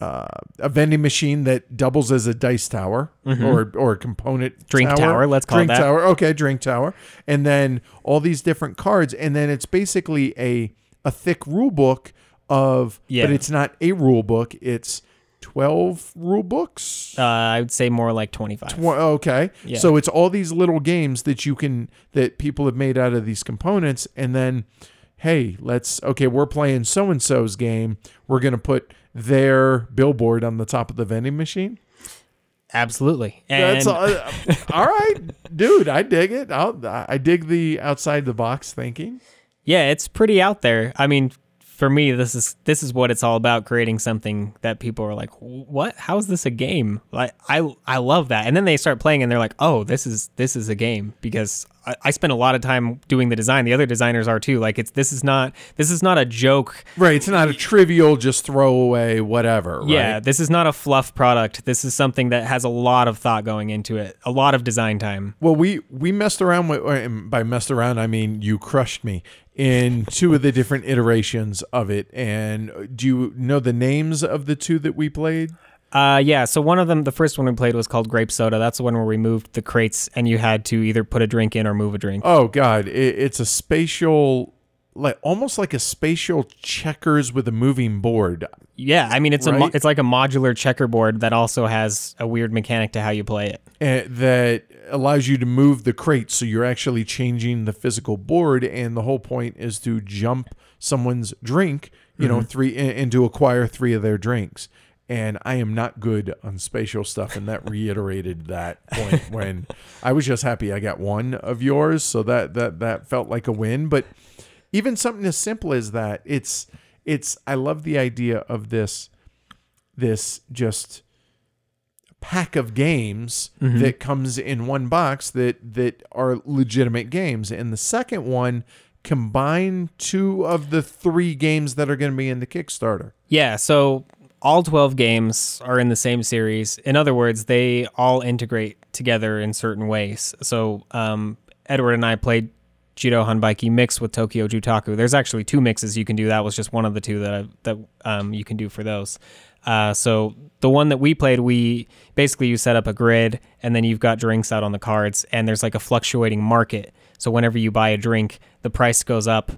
uh, a vending machine that doubles as a dice tower or or a component Mm-hmm. Drink tower, let's call it drink that. tower. Okay, drink tower, and then all these different cards, and then it's basically a a thick rule book of, Yeah. but it's not a rule book. It's 12 rule books. Uh, I would say more like 25. Tw- okay. Yeah. So it's all these little games that you can that people have made out of these components and then hey, let's okay, we're playing so and so's game. We're going to put their billboard on the top of the vending machine. Absolutely. And That's all, all right, dude. I dig it. I'll, I dig the outside the box thinking. yeah, it's pretty out there. I mean, for me, this is this is what it's all about: creating something that people are like, "What? How is this a game?" Like, I I love that. And then they start playing, and they're like, "Oh, this is this is a game." Because I, I spend a lot of time doing the design. The other designers are too. Like, it's this is not this is not a joke. Right. It's not a trivial, just throwaway, whatever. Right? Yeah, this is not a fluff product. This is something that has a lot of thought going into it, a lot of design time. Well, we we messed around with uh, and by messed around. I mean you crushed me in two of the different iterations of it. And do you know the names of the two that we played? Uh, yeah. So one of them, the first one we played was called Grape Soda. That's the one where we moved the crates, and you had to either put a drink in or move a drink. Oh God, it, it's a spatial, like almost like a spatial checkers with a moving board. Yeah, I mean it's a mo- it's like a modular checkerboard that also has a weird mechanic to how you play it. eh, that allows you to move the crate so you're actually changing the physical board and the whole point is to jump someone's drink you know mm-hmm. three and, and to acquire three of their drinks. And i am not good on spatial stuff and that reiterated that point when i was just happy i got one of yours so that that that felt like a win. But even something as simple as that it's it's i love the idea of this this just pack of games that comes in one box that that are legitimate games and the second one combine two of the three games that are going to be in the kickstarter Yeah, so all 12 games are in the same series. In other words, they all integrate together in certain ways. So, um, Edward and I played Jidohanbaiki mixed with Tokyo Jutaku. There's actually two mixes you can do. That was just one of the two that I, that um, you can do for those. Uh, so the one that we played, we basically you set up a grid and then you've got drinks out on the cards, and there's like a fluctuating market. So whenever you buy a drink, the price goes up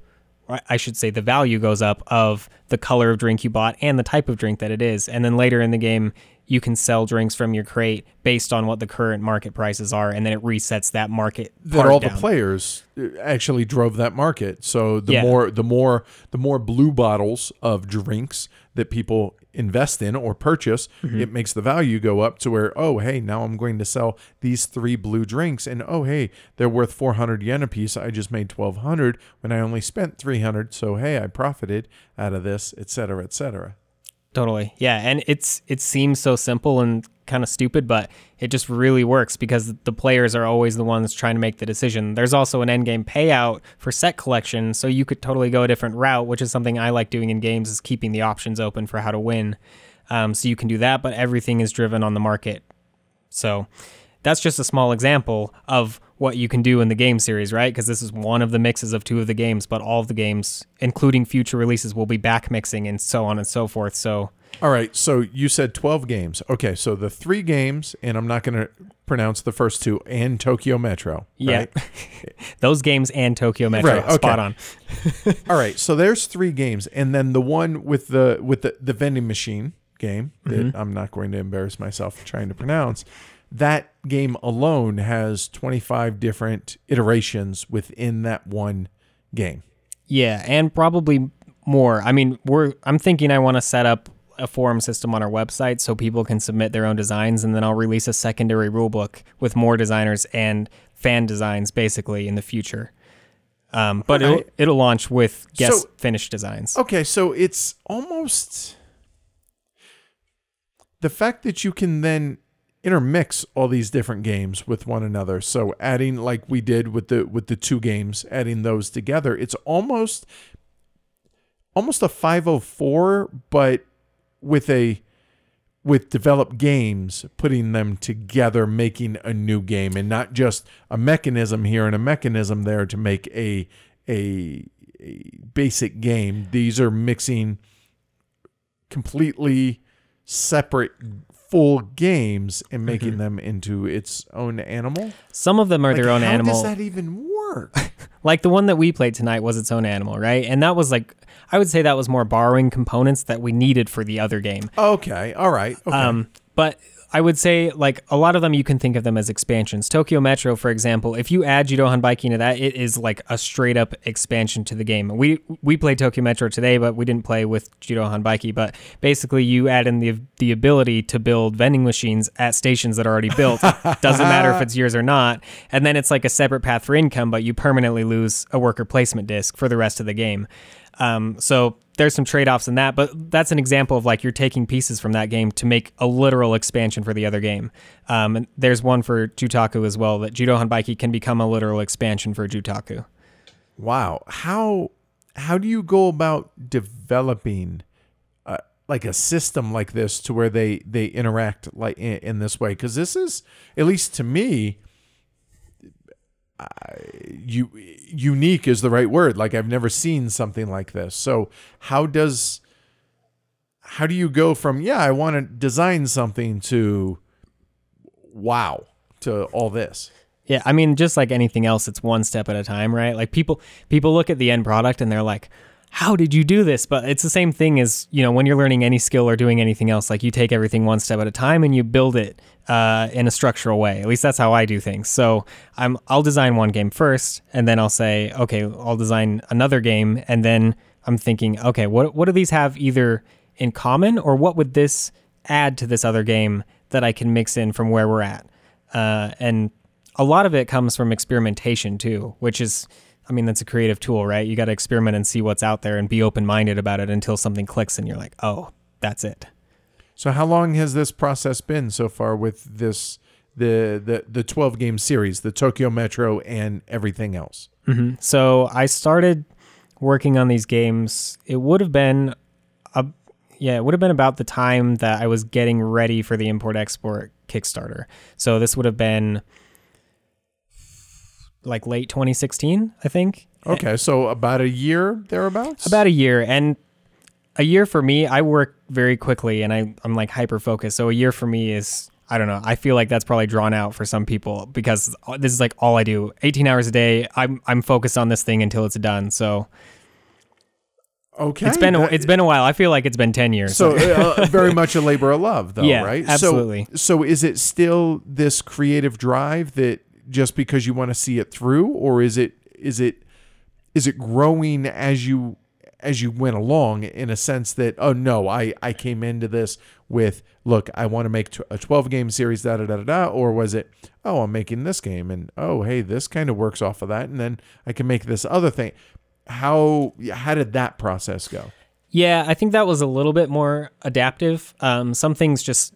I should say the value goes up of the color of drink you bought and the type of drink that it is. And then later in the game, you can sell drinks from your crate based on what the current market prices are, and then it resets that market. that all down. the players uh, actually drove that market so the Yeah. more the more the more blue bottles of drinks that people invest in or purchase Mm-hmm. it makes the value go up to where oh hey now i'm going to sell these three blue drinks and oh hey they're worth 400 yen a piece i just made 1200 when i only spent 300 so hey i profited out of this etc cetera, etc cetera. Totally. Yeah, and it's it seems so simple and kind of stupid, but it just really works because the players are always the ones trying to make the decision. There's also an endgame payout for set collection, so you could totally go a different route, which is something I like doing in games is keeping the options open for how to win. Um, so you can do that, but everything is driven on the market. So that's just a small example of what you can do in the game series, right? Because this is one of the mixes of two of the games, but all of the games, including future releases, will be back mixing and so on and so forth. So all right so you said 12 games okay so the three games and i'm not going to pronounce the first two and tokyo metro Yeah. right? those games and Tokyo Metro, Right, okay. spot on. All right, so there's three games, and then the one with the with the, the vending machine game that mm-hmm. I'm not going to embarrass myself trying to pronounce. That game alone has 25 different iterations within that one game. Yeah, and probably more. I mean, we're I'm thinking I want to set up a forum system on our website so people can submit their own designs and then I'll release a secondary rulebook with more designers and fan designs basically in the future. Um, but it'll, it'll launch with guest So- finished designs. Okay, so it's almost the fact that you can then intermix all these different games with one another. So adding like we did with the with the two games, adding those together, it's almost almost a 504 but with a with developed games putting them together making a new game and not just a mechanism here and a mechanism there to make a a, a basic game these are mixing completely separate full games and making them into its own animal Some of them are Like, their own how animal. does that even work like the one that we played tonight was its own animal, right? And that was like I would say that was more borrowing components that we needed for the other game. Okay. All right. Okay. Um, but I would say like a lot of them you can think of them as expansions. Tokyo Metro, for example, if you add Jidohanbaiki into that, it is like a straight up expansion to the game. We we played Tokyo Metro today, but we didn't play with Jidohanbaiki. But basically, you add in the the ability to build vending machines at stations that are already built. Doesn't matter if it's yours or not. And then it's like a separate path for income, but you permanently lose a worker placement disc for the rest of the game. Um, so there's some trade-offs in that, but that's an example of like you're taking pieces from that game to make a literal expansion for the other game. Um, and there's one for Jutaku as well that Jidohanbaiki can become a literal expansion for Jutaku. wow. How how do you go about developing uh, like a system like this to where they they interact like in, in this way? Because this is at least to me. You unique is the right word like i've never seen something like this so how does how do you go from yeah i want to design something to wow to all this Yeah, I mean, just like anything else, it's one step at a time, right? Like people people look at the end product and they're like, "How did you do this?" But it's the same thing as you know when you're learning any skill or doing anything else. Like you take everything one step at a time and you build it uh, in a structural way. At least that's how I do things. So I'm I'll design one game first, and then I'll say, okay, I'll design another game, and then I'm thinking, okay, what what do these have either in common, or what would this add to this other game that I can mix in from where we're at? Uh, and a lot of it comes from experimentation too, which is, I mean, that's a creative tool, right? You got to experiment and see what's out there and be open minded about it until something clicks and you're like, oh, that's it. So how long has this process been so far with this the the the 12 game series the tokyo metro and everything else mm-hmm. So I started working on these games. It would have been, a, yeah, it would have been about the time that I was getting ready for the import export Kickstarter. So this would have been like late 2016, I think. okay so about a year thereabouts About a year. And a year for me, I work very quickly and I, I'm like hyper focused. So a year for me is, I don't know, I feel like that's probably drawn out for some people because this is like all I do. 18 hours a day. I'm, I'm focused on this thing until it's done. So okay it's been, a, it's been a while. I feel like it's been 10 years. So uh, very much a labor of love, though, Yeah, right? absolutely. So, so is it still this creative drive that just because you want to see it through, or is it is it is it growing as you as you went along in a sense that oh no, I I came into this with look, I want to make a twelve game series, da da da da da, or was it oh I'm making this game and oh hey this kind of works off of that, and then I can make this other thing. How how did that process go? Yeah, I think that was a little bit more adaptive. Um, some things just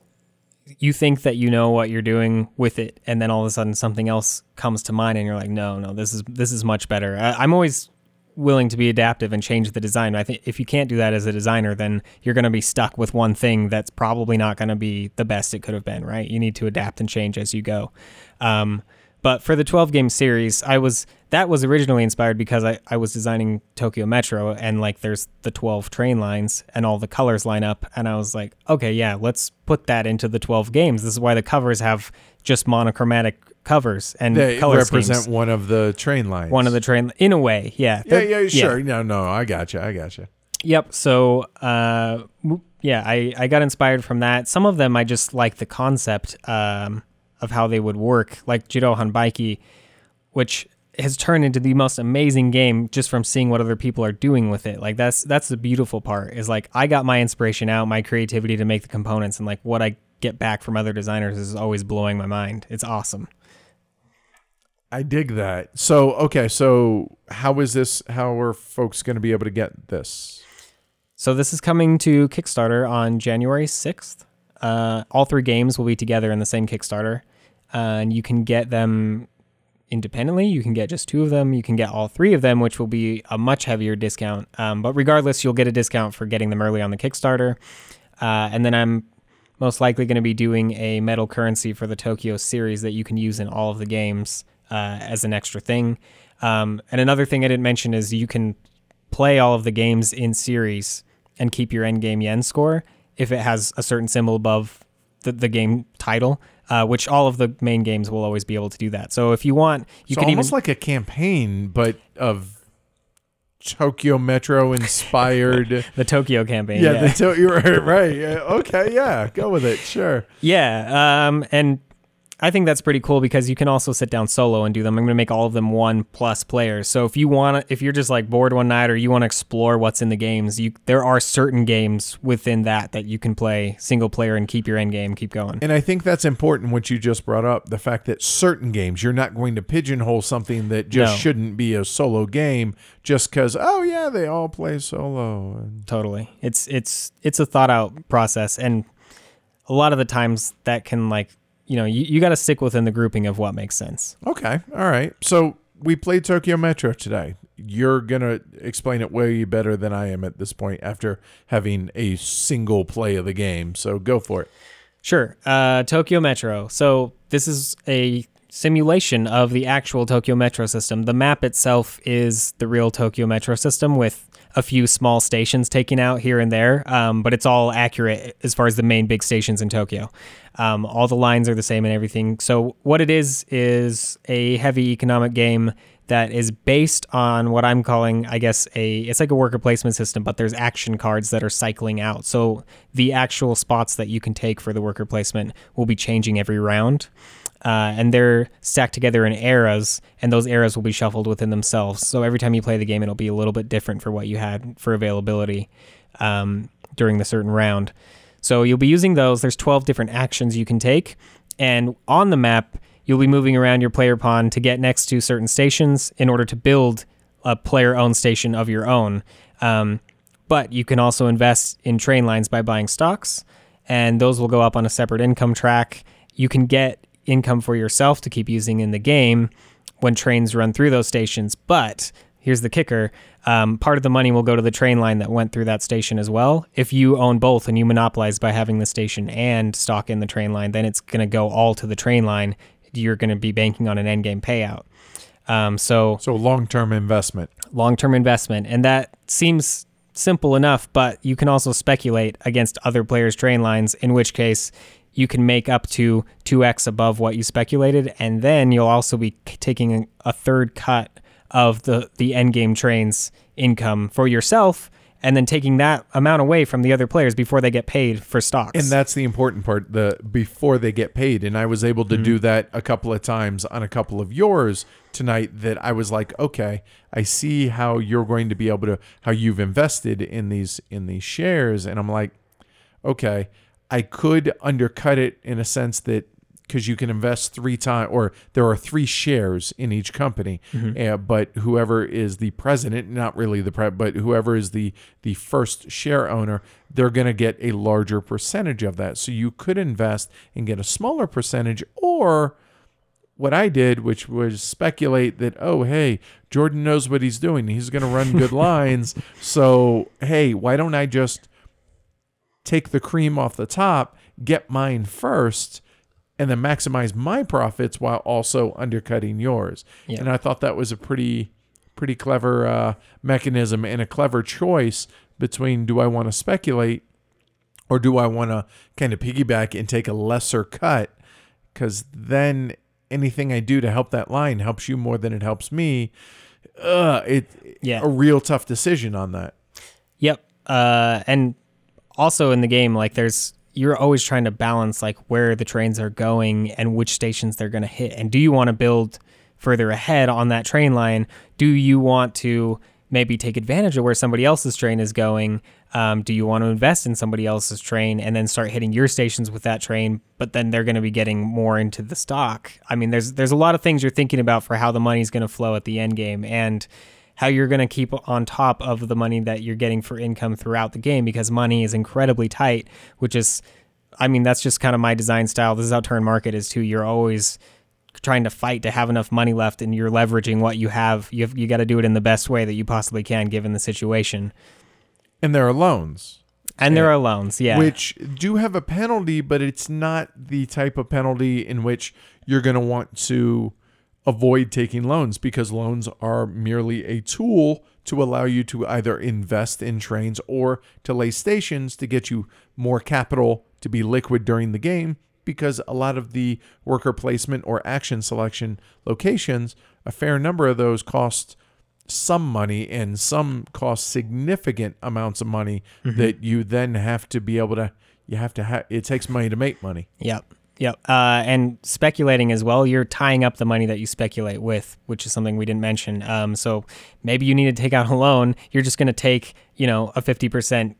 you think that you know what you're doing with it, and then all of a sudden something else comes to mind, and you're like, no, no, this is this is much better. I, I'm always willing to be adaptive and change the design. I think if you can't do that as a designer, then you're going to be stuck with one thing that's probably not going to be the best it could have been. Right? You need to adapt and change as you go. Um, but for the 12 game series, I was that was originally inspired because I, I was designing Tokyo Metro and like there's the 12 train lines and all the colors line up and I was like, okay, yeah, let's put that into the 12 games. This is why the covers have just monochromatic covers and They color represent schemes. one of the train lines. One of the train in a way, yeah. Yeah, yeah, sure. No, no, I got you. I got you. Yep. So, uh, yeah, I, I got inspired from that. Some of them I just like the concept um, of how they would work, like Jidohanbaiki, which has turned into the most amazing game just from seeing what other people are doing with it. Like that's that's the beautiful part is like I got my inspiration out, my creativity to make the components, and like what I get back from other designers is always blowing my mind. It's awesome. I dig that. So, okay, so how is this? How are folks going to be able to get this? So this is coming to Kickstarter on January 6th. Uh, all three games will be together in the same Kickstarter, uh, and you can get them independently. You can get just two of them. You can get all three of them, which will be a much heavier discount. Um, but regardless, you'll get a discount for getting them early on the Kickstarter. Uh, and then I'm most likely going to be doing a metal currency for the Tokyo series that you can use in all of the games uh, as an extra thing. Um, and another thing I didn't mention is you can play all of the games in series and keep your end game yen score if it has a certain symbol above the, the game title. uh, which all of the main games will always be able to do that. So if you want, you so can almost even like a campaign, but of Tokyo Metro inspired. the Tokyo campaign. yeah, yeah. the to- you're right. right. Okay, yeah, go with it. Sure. Yeah, um, and I think that's pretty cool because you can also sit down solo and do them. I'm going to make all of them one plus players. So if you want to, if you're just like bored one night or you want to explore what's in the games, you there are certain games within that that you can play single player and keep your end game, keep going. And I think that's important what you just brought up the fact that certain games you're not going to pigeonhole something that just No. shouldn't be a solo game just cuz oh yeah, they all play solo. Totally. It's it's it's a thought out process and a lot of the times that can like, you know, you, you got to stick within the grouping of what makes sense. Okay. All right. So we played Tokyo Metro today. You're going to explain it way better than I am at this point after having a single play of the game. So go for it. Sure. Uh, Tokyo Metro. So this is a simulation of the actual Tokyo Metro system. The map itself is the real Tokyo Metro system with a few small stations taken out here and there, um, but it's all accurate as far as the main big stations in Tokyo. Um, all the lines are the same and everything. So what it is is a heavy economic game that is based on what I'm calling, I guess, a it's like a worker placement system, but there's action cards that are cycling out. So the actual spots that you can take for the worker placement will be changing every round. Uh, and they're stacked together in eras, and those eras will be shuffled within themselves. So every time you play the game, it'll be a little bit different for what you had for availability um, during the certain round. So you'll be using those. There's 12 different actions you can take, and on the map, you'll be moving around your player pawn to get next to certain stations in order to build a player-owned station of your own. Um, but you can also invest in train lines by buying stocks, and those will go up on a separate income track. You can get income for yourself to keep using in the game when trains run through those stations. But here's the kicker um, part of the money will go to the train line that went through that station as well. If you own both and you monopolize by having the station and stock in the train line, then it's going to go all to the train line. You're going to be banking on an end game payout. Um, so So long-term investment. long term investment. And that seems simple enough, but you can also speculate against other players' train lines, in which case you can make up to 2x above what you speculated. And then you'll also be taking a third cut of the, the end game train's income for yourself. And then taking that amount away from the other players before they get paid for stocks. And that's the important part, the before they get paid. And I was able to do mm-hmm. that a couple of times on a couple of yours tonight that I was like, okay, I see how you're going to be able to how you've invested in these in these shares. And I'm like, okay, I could undercut it in a sense that because you can invest three times, or there are three shares in each company. Uh, but whoever is the president, not really the pre, but whoever is the the first share owner, they're going to get a larger percentage of that. So you could invest and get a smaller percentage, or what I did, which was speculate that, oh, hey, Jordan knows what he's doing. He's going to run good lines. So, hey, why don't I just take the cream off the top, get mine first, and then maximize my profits while also undercutting yours? Yeah. And I thought that was a pretty, pretty clever uh, mechanism and a clever choice between do I want to speculate or do I want to kind of piggyback and take a lesser cut? Because then anything I do to help that line helps you more than it helps me. Uh, it Yeah. a real tough decision on that. Yep. Uh, and also in the game, like there's you're always trying to balance like where the trains are going and which stations they're going to hit. And do you want to build further ahead on that train line? Do you want to maybe take advantage of where somebody else's train is going? Um, do you want to invest in somebody else's train and then start hitting your stations with that train? But then they're going to be getting more into the stock. I mean, there's there's a lot of things you're thinking about for how the money's going to flow at the end game and how you're going to keep on top of the money that you're getting for income throughout the game because money is incredibly tight, which is, I mean, that's just kind of my design style. This is how Turin Market is too. You're always trying to fight to have enough money left and you're leveraging what you have. You, have, you got to do it in the best way that you possibly can given the situation. And there are loans. And there are loans, yeah. which do have a penalty, but it's not the type of penalty in which you're going to want to avoid taking loans because loans are merely a tool to allow you to either invest in trains or to lay stations to get you more capital to be liquid during the game because a lot of the worker placement or action selection locations, a fair number of those cost some money and some cost significant amounts of money mm-hmm. that you then have to be able to you have to have it takes money to make money. Yep. Yep. Uh, and speculating as well, you're tying up the money that you speculate with, which is something we didn't mention. Um, so maybe you need to take out a loan. You're just going to take, you know, a 50%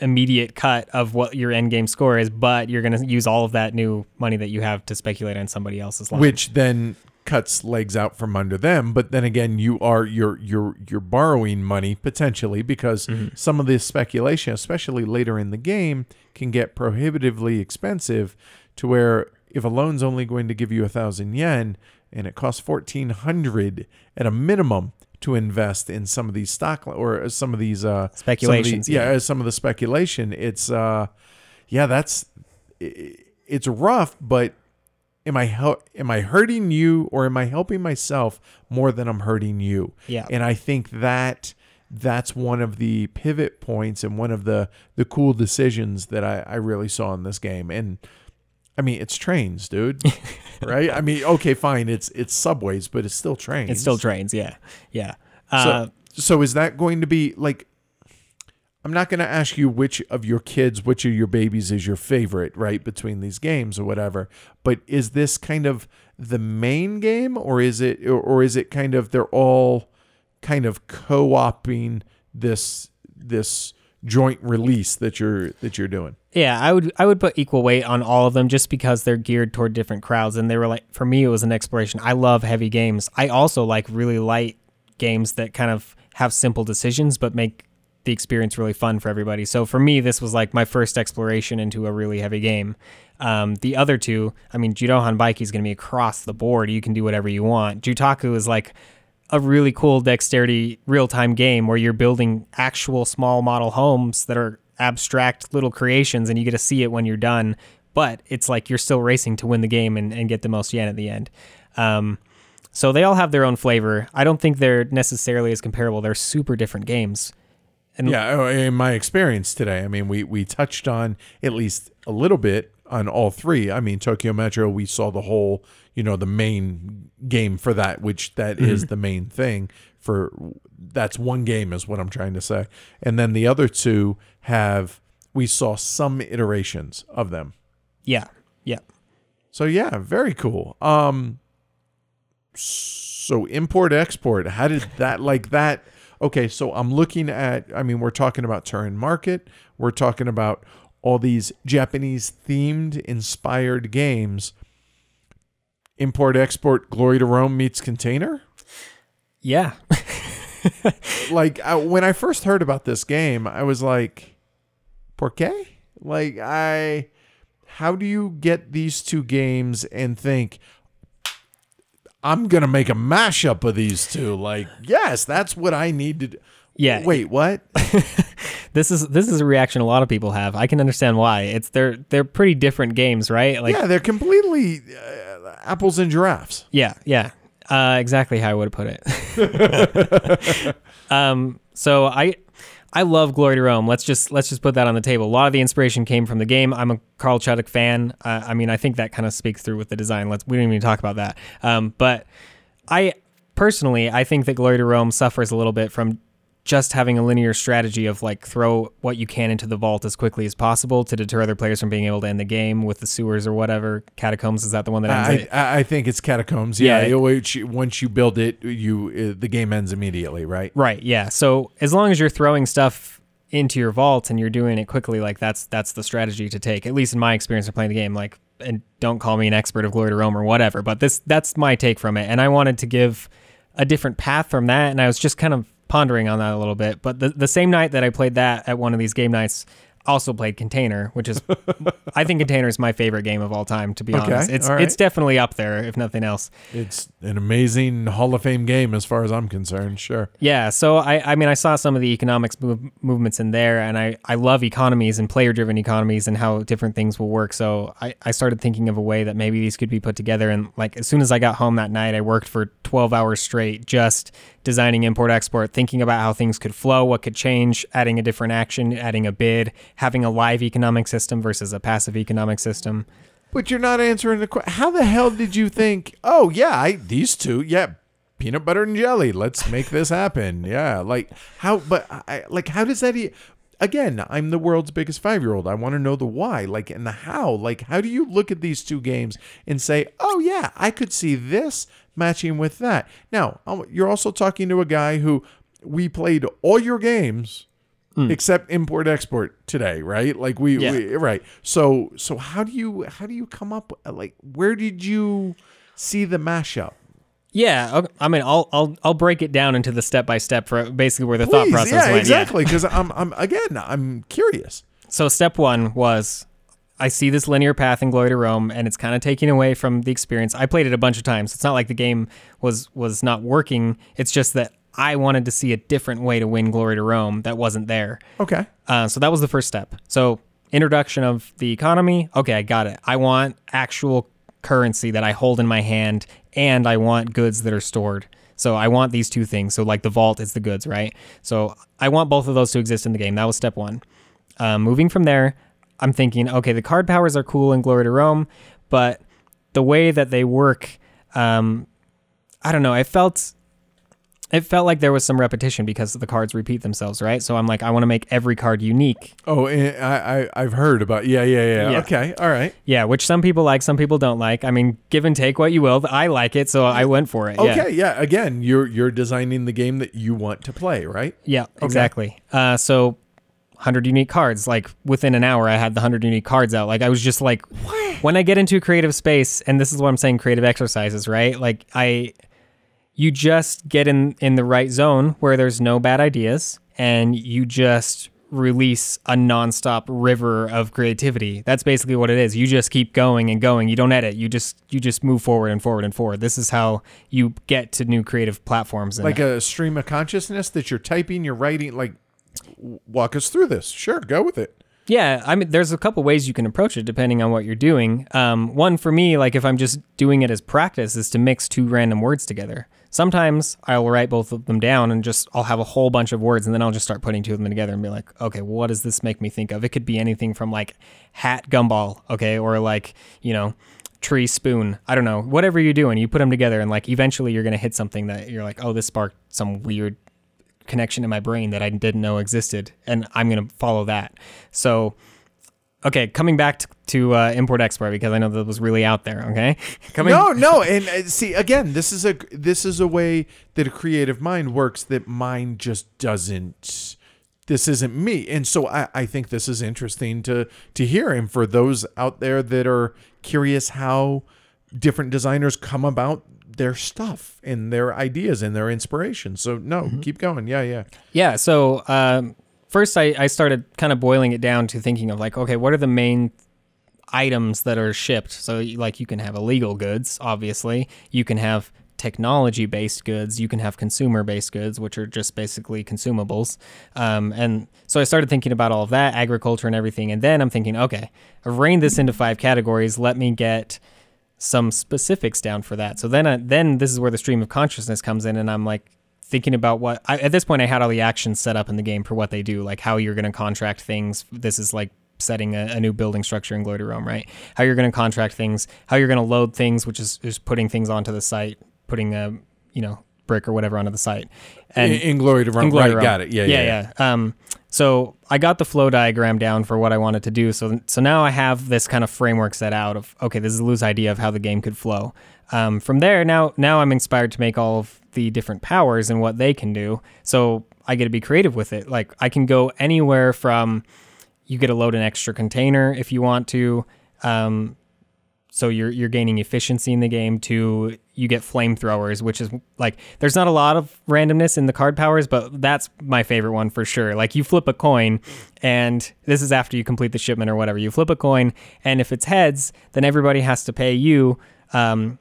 immediate cut of what your end game score is, but you're going to use all of that new money that you have to speculate on somebody else's loan. which then cuts legs out from under them but then again you are you're you're you're borrowing money potentially because some of this speculation especially later in the game can get prohibitively expensive to where if a loan's only going to give you a thousand yen and it costs 1400 at a minimum to invest in some of these stock or some of these uh some the- Speculations, yeah, yeah. some of the speculation it's uh yeah that's it's rough but am I hel- am I hurting you or am I helping myself more than I'm hurting you? Yeah. And I think that that's one of the pivot points and one of the the cool decisions that I, I really saw in this game. And I mean, it's trains, dude. right? I mean, okay, fine, it's it's subways, but it's still trains. It's still trains. Yeah. Yeah. Uh, So, so is that going to be like? I'm not going to ask you which of your kids, which of your babies is your favorite, right? Between these games or whatever. But is this kind of the main game, or is it, or, or is it kind of they're all kind of co-oping this this joint release that you're that you're doing? Yeah, I would I would put equal weight on all of them just because they're geared toward different crowds and they were like for me it was an exploration. I love heavy games. I also like really light games that kind of have simple decisions but make the experience really fun for everybody. So for me this was like my first exploration into a really heavy game. Um, the other two, I mean Jidohanbaiki is going to be across the board. You can do whatever you want. Jutaku is like a really cool dexterity real time game where you're building actual small model homes that are abstract little creations and you get to see it when you're done. But it's like you're still racing to win the game and, and get the most yen at the end. Um, so they all have their own flavor. I don't think they're necessarily as comparable. They're super different games. And Yeah, oh, in my experience today, I mean, we we touched on at least a little bit on all three. I mean, Tokyo Metro, we saw the whole, you know, the main game for that, which that is the main thing for. That's one game, is what I'm trying to say. And then the other two have we saw some iterations of them. yeah, yeah. So yeah, very cool. Um so import export, how did that like that Okay, so I'm looking at I mean we're talking about Turin Market, we're talking about all these Japanese themed inspired games. Import export Glory to Rome meets container? Yeah. like I, when I first heard about this game, I was like, "Por qué?" Like I, how do you get these two games and think I'm gonna make a mashup of these two? Like, yes, that's what I need to. do. Yeah. Wait, what? This is this is a reaction a lot of people have. I can understand why. It's they're they're pretty different games, right? Like yeah, they're completely uh, apples and giraffes. Yeah, yeah. Uh, exactly how I would have put it. um, so I I love Glory to Rome. Let's just let's just put that on the table. A lot of the inspiration came from the game. I'm a Carl Chudyk fan. Uh, I mean, I think that kind of speaks through with the design. Let's we don't even talk about that. Um, but I personally I think that Glory to Rome suffers a little bit from just having a linear strategy of like throw what you can into the vault as quickly as possible to deter other players from being able to end the game with the sewers or whatever. Catacombs is that the one that ends I, it? I I think it's catacombs. Yeah, Yeah. it- once you- once you build it, you uh, the game ends immediately, right? Right. Yeah. So as long as you're throwing stuff into your vault and you're doing it quickly, like that's that's the strategy to take. At least in my experience of playing the game. Like, and don't call me an expert of Glory to Rome or whatever, but this that's my take from it. And I wanted to give a different path from that, and I was just kind of pondering on that a little bit. But the the same night that I played that at one of these game nights. Also played Container, which is, I think Container is my favorite game of all time. To be Okay, honest, it's right. it's definitely up there if nothing else. It's an amazing Hall of Fame game as far as I'm concerned. Sure. Yeah, so I, I mean, I saw some of the economics move, movements in there, and I, I love economies and player driven economies and how different things will work. So I, I started thinking of a way that maybe these could be put together. And like as soon as I got home that night, I worked for 12 hours straight just designing import export, thinking about how things could flow, what could change, adding a different action, adding a bid, having a live economic system versus a passive economic system. But you're not answering the question. How the hell did you think? Oh yeah, I, these two, yeah, peanut butter and jelly. Let's make this happen. Yeah, like how? But I, like, how does that? E- Again, I'm the world's biggest five year old. I want to know the why, like, and the how. Like, how do you look at these two games and say, oh yeah, I could see this matching with that? Now, um, you're also talking to a guy who we played all your games except import export today right like we, Yeah. we right so so how do you how do you come up like where did you see the mashup Yeah. I mean, I'll I'll I'll break it down into the step by step for basically where the thought Please, process yeah went. exactly because i'm i'm again i'm curious So step one was I see this linear path in Glory to Rome, and it's kind of taking away from the experience. I played it a bunch of times. It's not like the game was was not working. It's just that I wanted to see a different way to win Glory to Rome that wasn't there. okay Uh, so that was the first step. So introduction of the economy. Okay, I got it. I want actual currency that I hold in my hand, and I want goods that are stored. So I want these two things. So like the vault is the goods, right? So I want both of those to exist in the game. That was step one. Um, moving from there, I'm thinking, okay, the card powers are cool in Glory to Rome, but the way that they work, um, I don't know. I felt it felt like there was some repetition because the cards repeat themselves, right? So I'm like, I want to make every card unique. oh eh, i i i've heard about yeah yeah yeah, Yeah. okay all right Yeah, which some people like, some people don't like. I mean, give and take what you will. I like it, so I went for it. Okay yeah again you're you're designing the game that you want to play right Yeah, exactly. Uh, so 100 unique cards. Like within an hour, I had the 100 unique cards out. Like I was just like, when I get into a creative space, and this is what I'm saying, creative exercises, right? Like I, you just get in in the right zone where there's no bad ideas, and you just release a nonstop river of creativity. That's basically what it is. You just keep going and going. You don't edit. You just you just move forward and forward and forward. This is how you get to new creative platforms. And like a stream of consciousness that you're typing you're writing like w- walk us through this sure go with it Yeah, I mean, there's a couple ways you can approach it depending on what you're doing. Um, one for me, like if I'm just doing it as practice, is to mix two random words together. Sometimes I'll write both of them down and just I'll have a whole bunch of words, and then I'll just start putting two of them together and be like, okay, what does this make me think of? It could be anything from like hat gumball, okay, or like you know tree spoon. I don't know, whatever you're doing, you put them together, and like eventually you're gonna hit something that you're like, oh, this sparked some weird connection in my brain that I didn't know existed, and I'm gonna follow that. So, okay, coming back to, to uh, import export because I know that was really out there. Okay, coming. no no and uh, see again this is a this is a way that a creative mind works that mine just doesn't this isn't me and so I, I think this is interesting to to hear and for those out there that are curious how different designers come about their stuff and their ideas and their inspiration so no keep going yeah yeah Yeah. So um, first, I, I started kind of boiling it down to thinking of like, okay, what are the main items that are shipped? So like, you can have illegal goods, obviously. You can have technology based goods. You can have consumer based goods, which are just basically consumables. Um, and so I started thinking about all of that, agriculture and everything. And then I'm thinking, okay, I've reined this into five categories. Let me get some specifics down for that. So then, I, then this is where the stream of consciousness comes in, and I'm like thinking about what. I, at this point, I had all the actions set up in the game for what they do, like how you're going to contract things. This is like setting a, a new building structure in Glory to Rome, right? How you're going to contract things, how you're going to load things, which is just putting things onto the site, putting a you know brick or whatever onto the site, and in, in glory to run in Glory right Rome. got it yeah yeah, yeah, yeah. Um, so I got the flow diagram down for what I wanted to do. So so now I have this kind of framework set out of okay, this is a loose idea of how the game could flow. Um, from there, now now I'm inspired to make all of the different powers and what they can do. So I get to be creative with it. Like I can go anywhere from you get to load an extra container if you want to. Um, so you're you're gaining efficiency in the game to you get flamethrowers which is like there's not a lot of randomness in the card powers but that's my favorite one for sure. Like you flip a coin and this is after you complete the shipment or whatever. You flip a coin and if it's heads then everybody has to pay you um,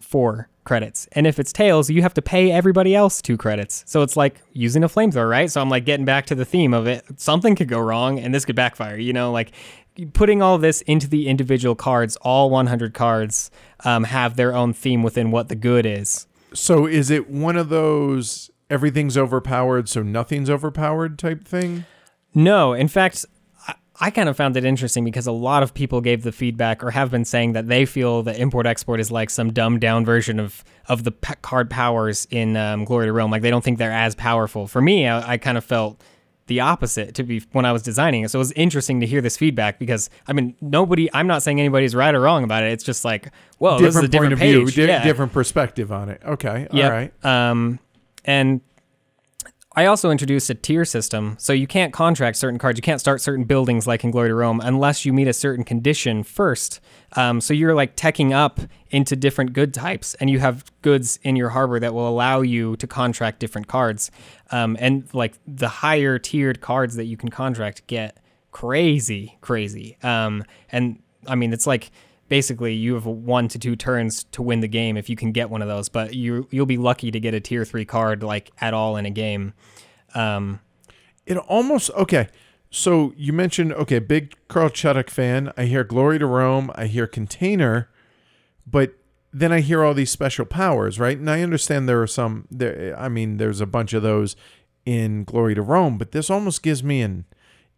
four credits. And if it's tails you have to pay everybody else two credits. So it's like using a flamethrower right? So i'm like getting back to the theme of it. Something could go wrong and this could backfire you know? Like putting all this into the individual cards all 100 cards um, have their own theme within what the good is So is it one of those everything's overpowered, so nothing's overpowered type thing? no in fact I- I kind of found it interesting because a lot of people gave the feedback or have been saying that they feel that import export is like some dumbed down version of of the p- card powers in um, Glory to Rome. Like they don't think they're as powerful. For me, I, I kind of felt the opposite to be when I was designing it. So it was interesting to hear this feedback because I mean nobody. I'm not saying anybody's right or wrong about it. It's just like whoa, this is a different point of page. view, di- yeah. different perspective on it. Okay, Yep. all right. Um, and I also introduced a tier system, so you can't contract certain cards. You can't start certain buildings like in Glory to Rome unless you meet a certain condition first. Um, so you're like teching up into different good types, and you have goods in your harbor that will allow you to contract different cards. Um, and like the higher tiered cards that you can contract get crazy, crazy. Um, and I mean, it's like basically you have one to two turns to win the game if you can get one of those, but you you'll be lucky to get a tier three card like at all in a game. Um, It almost okay. So you mentioned okay, big Carl Chudyk fan. I hear Glory to Rome. I hear Container, but then I hear all these special powers, right? And I understand there are some. There, I mean, there's a bunch of those in Glory to Rome, but this almost gives me an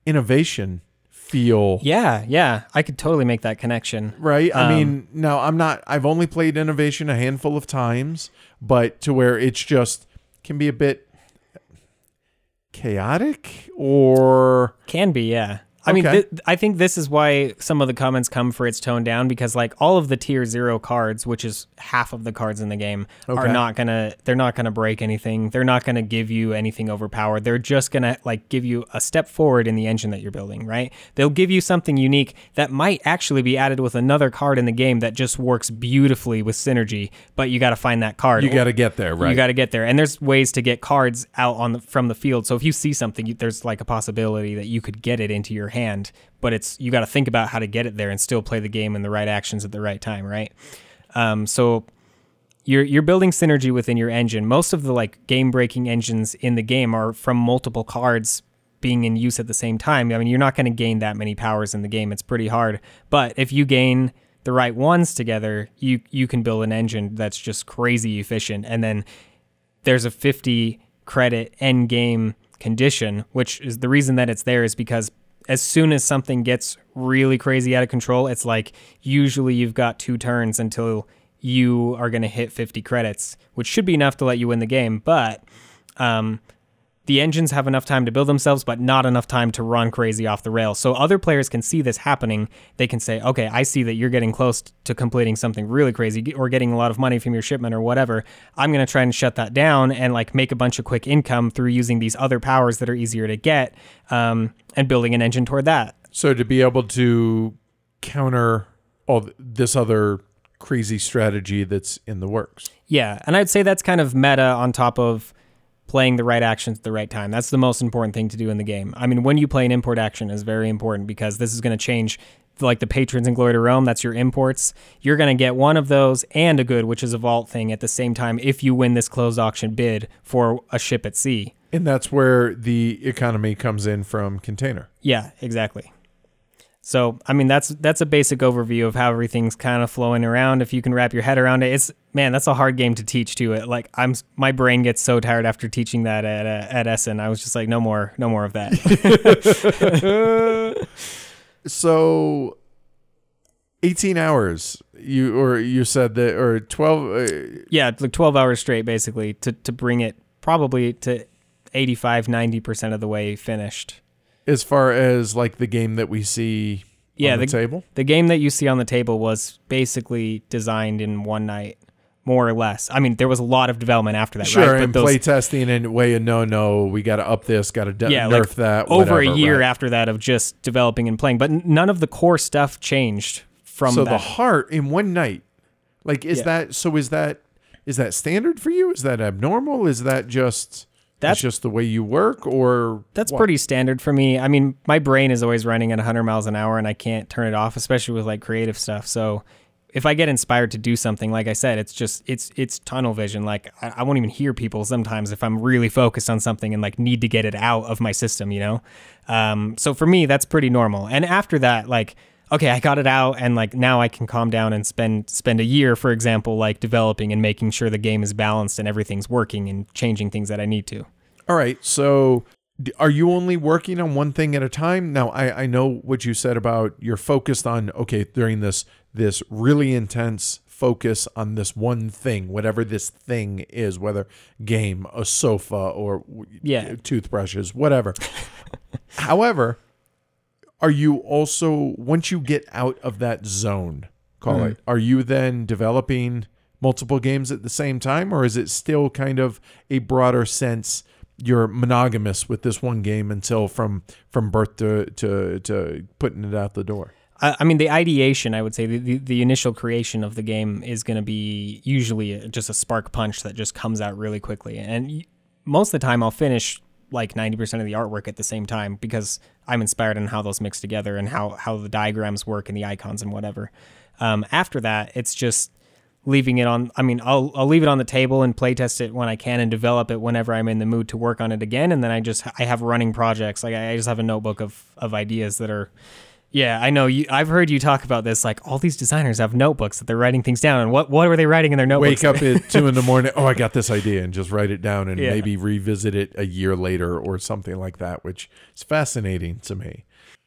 innovation feel. yeah, yeah, I could totally make that connection. Right. I Um, mean, now I'm not. I've only played Innovation a handful of times, but to where it's just can be a bit chaotic or Can be, yeah. I mean, Okay. th- I think this is why some of the comments come for its tone down because, like, all of the tier zero cards, which is half of the cards in the game, are not gonna. They're not gonna break anything. They're not gonna give you anything overpowered. They're just gonna like give you a step forward in the engine that you're building. Right? They'll give you something unique that might actually be added with another card in the game that just works beautifully with synergy. But you got to find that card. you got to get there, right? You got to get there, and there's ways to get cards out on the, from the field. So if you see something, you, there's like a possibility that you could get it into your hand. But it's you got to think about how to get it there and still play the game and the right actions at the right time, right? Um, so you're you're building synergy within your engine. Most of the like game breaking engines in the game are from multiple cards being in use at the same time. I mean, you're not going to gain that many powers in the game. It's pretty hard. But if you gain the right ones together, you you can build an engine that's just crazy efficient. And then there's a 50 credit end game condition, which is the reason that it's there is because as soon as something gets really crazy out of control, it's like usually you've got two turns until you are going to hit 50 credits, which should be enough to let you win the game. But um, the engines have enough time to build themselves, but not enough time to run crazy off the rails. So other players can see this happening. They can say, okay, I see that you're getting close to completing something really crazy or getting a lot of money from your shipment or whatever. I'm going to try and shut that down and like make a bunch of quick income through using these other powers that are easier to get um, and building an engine toward that. So to be able to counter all this other crazy strategy that's in the works. Yeah, and I'd say that's kind of meta on top of playing the right actions at the right time. That's the most important thing to do in the game. I mean, when you play an import action is very important because this is going to change like the patrons in Glory to Rome, that's your imports. You're going to get one of those and a good, which is a vault thing at the same time if you win this closed auction bid for a ship at sea. And that's where the economy comes in from container. Yeah, exactly. So, I mean, that's that's a basic overview of how everything's kind of flowing around. If you can wrap your head around it, it's man, that's a hard game to teach to it. Like I'm, my brain gets so tired after teaching that at uh, at Essen. I was just like, no more, no more of that. So 18 hours you or you said that or 12 uh, yeah, it's like 12 hours straight, basically, to to bring it probably to 85, 90 percent of the way finished. As far as like the game that we see Yeah, on the, the- table. The game that you see on the table was basically designed in one night, more or less. I mean, there was a lot of development after that, Sure, right? and play testing and way no no, we got to up this, got to de- yeah, nerf like that over whatever, a year right. after that of just developing and playing, but none of the core stuff changed from so that. the heart in one night. Like is Yeah. that so is that is that standard for you? Is that abnormal? Is that just that's just the way you work or That's what? pretty standard for me. I mean, my brain is always running at 100 miles an hour and I can't turn it off, especially with like creative stuff. So if I get inspired to do something, like I said, it's just it's it's tunnel vision. Like I, I won't even hear people sometimes if I'm really focused on something and like need to get it out of my system, you know. Um, so for me, that's pretty normal. And after that, like okay, I got it out, and like now I can calm down and spend spend a year, for example, like developing and making sure the game is balanced and everything's working and changing things that I need to. All right. So Are you only working on one thing at a time? Now, I, I know what you said about you're focused on okay during this this really intense focus on this one thing, whatever this thing is, whether game, a sofa, or Yeah. toothbrushes, whatever. However, are you also once you get out of that zone, call Mm. it, are you then developing multiple games at the same time, or is it still kind of a broader sense? You're monogamous with this one game until from from birth to to to putting it out the door. I, I mean, the ideation, I would say, the, the, the initial creation of the game is going to be usually just a spark punch that just comes out really quickly. And most of the time, I'll finish like 90% of the artwork at the same time because I'm inspired on how those mix together and how, how the diagrams work and the icons and whatever. Um, after that, it's just leaving it on. I mean, I'll, I'll leave it on the table and playtest it when I can and develop it whenever I'm in the mood to work on it again. And then I just, I have running projects. Like I I just have a notebook of, of ideas that are, yeah, I know. You, I've heard you talk about this. Like all these designers have notebooks that they're writing things down. And what what are they writing in their notebooks? Wake up at two in the morning. Oh, I got this idea, and just write it down, and Yeah. maybe revisit it a year later or something like that, which is fascinating to me.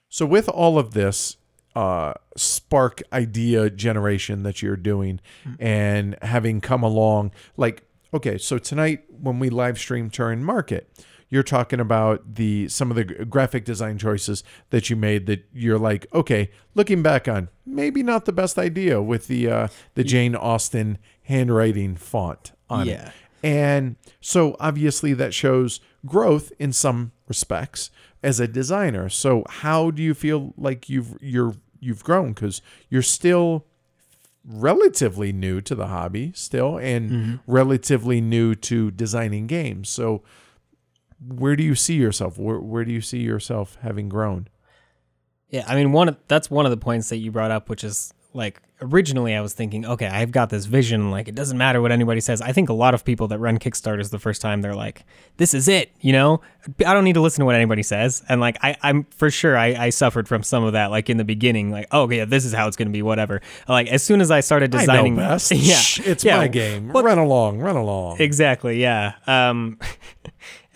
So, with all of this uh, spark idea generation that you're doing, and having come along, like okay, so tonight when we live stream Turin Market, you're talking about the some of the graphic design choices that you made that you're like, okay, looking back on, maybe not the best idea with the uh, the Jane Austen handwriting font on it. Yeah. And so obviously that shows growth in some respects as a designer. So how do you feel like you've you're you've grown cuz you're still relatively new to the hobby still and relatively new to designing games. So where do you see yourself? Where where do you see yourself having grown? Yeah, I mean, one of, that's one of the points that you brought up, which is like originally I was thinking, okay, I've got this vision. Like it doesn't matter what anybody says. I think a lot of people that run Kickstarters the first time, they're like, this is it. You know, I don't need to listen to what anybody says. And like I, I'm for sure I, I suffered from some of that. Like in the beginning, like oh yeah, this is how it's going to be. Whatever. Like as soon as I started designing, I know best. yeah, it's yeah, my game. Well, run along, run along. Exactly. Yeah. Um,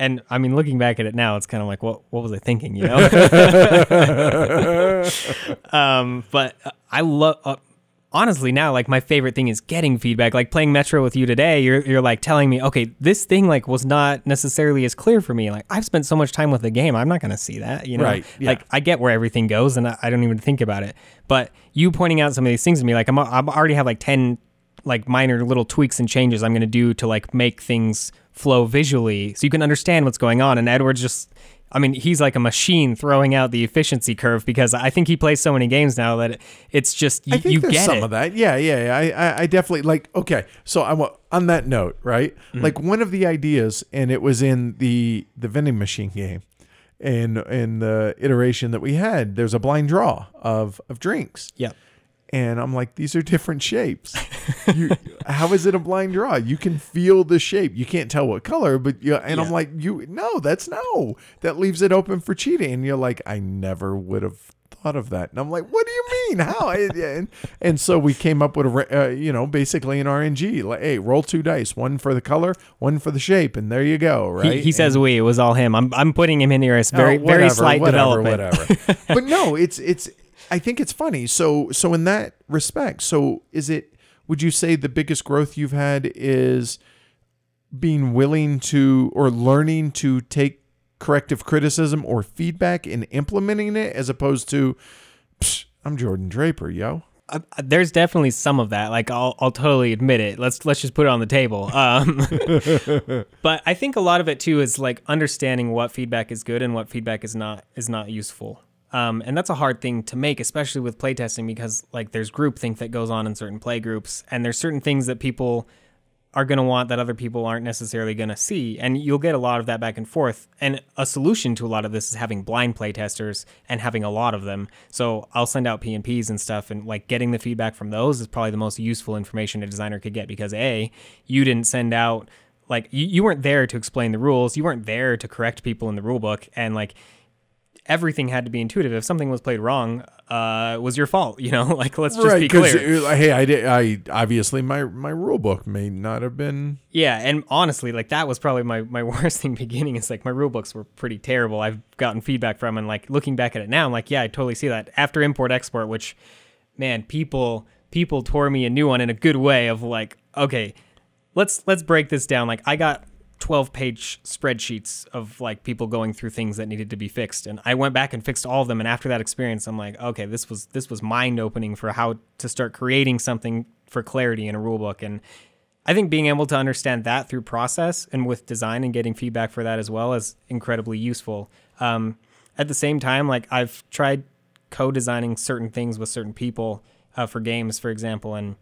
and I mean, looking back at it now, it's kind of like, what what was I thinking? You know. um, but uh, I love. Uh, honestly, now like my favorite thing is getting feedback. Like playing Metro with you today, you're you're like telling me, okay, this thing like was not necessarily as clear for me. Like I've spent so much time with the game, I'm not gonna see that. You know. Right, yeah. Like I get where everything goes, and I, I don't even think about it. But you pointing out some of these things to me, like I'm I'm already have like ten like minor little tweaks and changes I'm going to do to like make things flow visually so you can understand what's going on. And Edward's just, I mean, he's like a machine throwing out the efficiency curve because I think he plays so many games now that it's just you, I think you there's get some it. of that. Yeah, yeah, yeah. I, I, I definitely like. Okay, so I wa- on that note, right? Mm-hmm. Like one of the ideas, and it was in the the vending machine game, and in the iteration that we had, there's a blind draw of of drinks, Yeah. And I'm like, these are different shapes. you, how is it a blind draw? You can feel the shape. You can't tell what color, but you. And I'm like, you no, that's no. That leaves it open for cheating. And you're like, I never would have thought of that. And I'm like, what do you mean? How? and, and so we came up with a, uh, you know, basically an RNG. Like, hey, roll two dice, one for the color, one for the shape, and there you go. Right? He, he says we. It was all him. I'm, I'm putting him in here as Oh, very very whatever, slight whatever, development. Whatever. but no, it's it's. I think it's funny. So so in that respect, so is it? Would you say the biggest growth you've had is being willing to or learning to take corrective criticism or feedback and implementing it, as opposed to, Psh, I'm Jordan Draper, yo. Uh, there's definitely some of that. Like I'll I'll totally admit it. Let's let's just put it on the table. Um, but I think a lot of it too is like understanding what feedback is good and what feedback is not is not useful. Um, and that's a hard thing to make, especially with playtesting, because like there's groupthink that goes on in certain play groups, and there's certain things that people are going to want that other people aren't necessarily going to see. And you'll get a lot of that back and forth. And a solution to a lot of this is having blind playtesters and having a lot of them. So I'll send out P&Ps and stuff and like getting the feedback from those is probably the most useful information a designer could get because A, you didn't send out like you, you weren't there to explain the rules. You weren't there to correct people in the rule book and like everything had to be intuitive. If something was played wrong, uh, it was your fault. You know, like let's just be clear. hey, I did. I obviously my my rule book may not have been. Yeah, and honestly, like that was probably my my worst thing beginning. Is like my rule books were pretty terrible. I've gotten feedback from, and like looking back at it now, I'm like, yeah, I totally see that. After import export, which, man, people people tore me a new one in a good way. Of like, okay, let's let's break this down. Like I got 12 page spreadsheets of like people going through things that needed to be fixed. And I went back and fixed all of them. And after that experience I'm like okay this was this was mind opening for how to start creating something for clarity in a rule book and I think being able to understand that through process and with design and getting feedback for that as well is incredibly useful. Um, at the same time, like I've tried co-designing certain things with certain people uh, for games, for example, and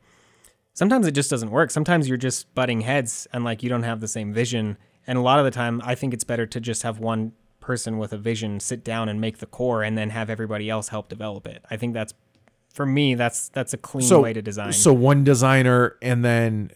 sometimes it just doesn't work. Sometimes you're just butting heads and like you don't have the same vision. And a lot of the time, I think it's better to just have one person with a vision sit down and make the core and then have everybody else help develop it. I think that's for me that's that's a clean So way to design. so one designer and then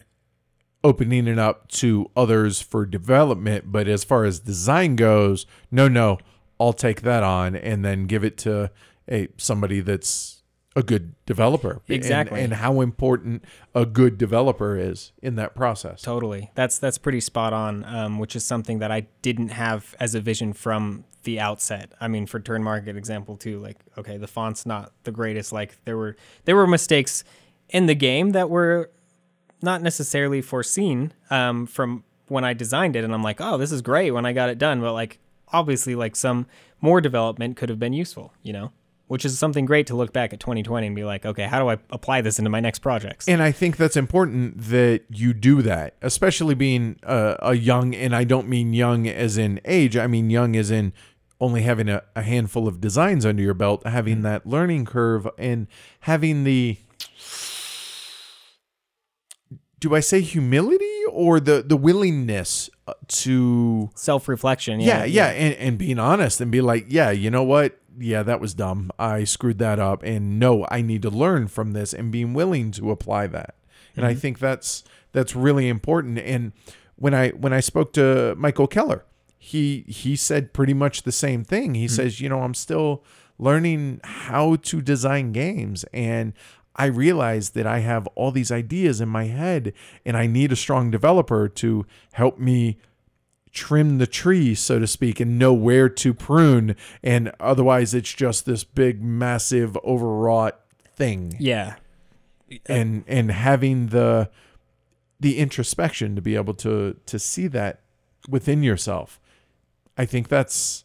opening it up to others for development. But as far as design goes, no, no, I'll take that on and then give it to a somebody that's a good developer. And- Exactly. and how important a good developer is in that process. Totally. That's that's pretty spot on. Um, which is something that I didn't have as a vision from the outset. I mean, for Turin Market example too. Like, okay, the font's not the greatest. Like, there were there were mistakes in the game that were not necessarily foreseen um, from when I designed it, and I'm like, oh, this is great when I got it done. But like, obviously, like some more development could have been useful. You know. Which is something great to look back at 2020 and be like, okay, how do I apply this into my next projects? And I think that's important that you do that, especially being a, a young, and I don't mean young as in age, I mean young as in only having a, a handful of designs under your belt, having that learning curve, and having the do I say humility or the the willingness uh, to Self reflection. yeah yeah, and, and being honest and be like yeah you know what yeah that was dumb. I screwed that up and no I need to learn from this and being willing to apply that. And I mm-hmm. think that's that's really important. And when I when I spoke to Michael Keller he he said pretty much the same thing. He mm-hmm. says you know I'm still learning how to design games and I realized that I have all these ideas in my head and I need a strong developer to help me trim the tree, so to speak, and know where to prune. And otherwise, it's just this big, massive, overwrought thing. Yeah. And and having the the introspection to be able to to see that within yourself, I think that's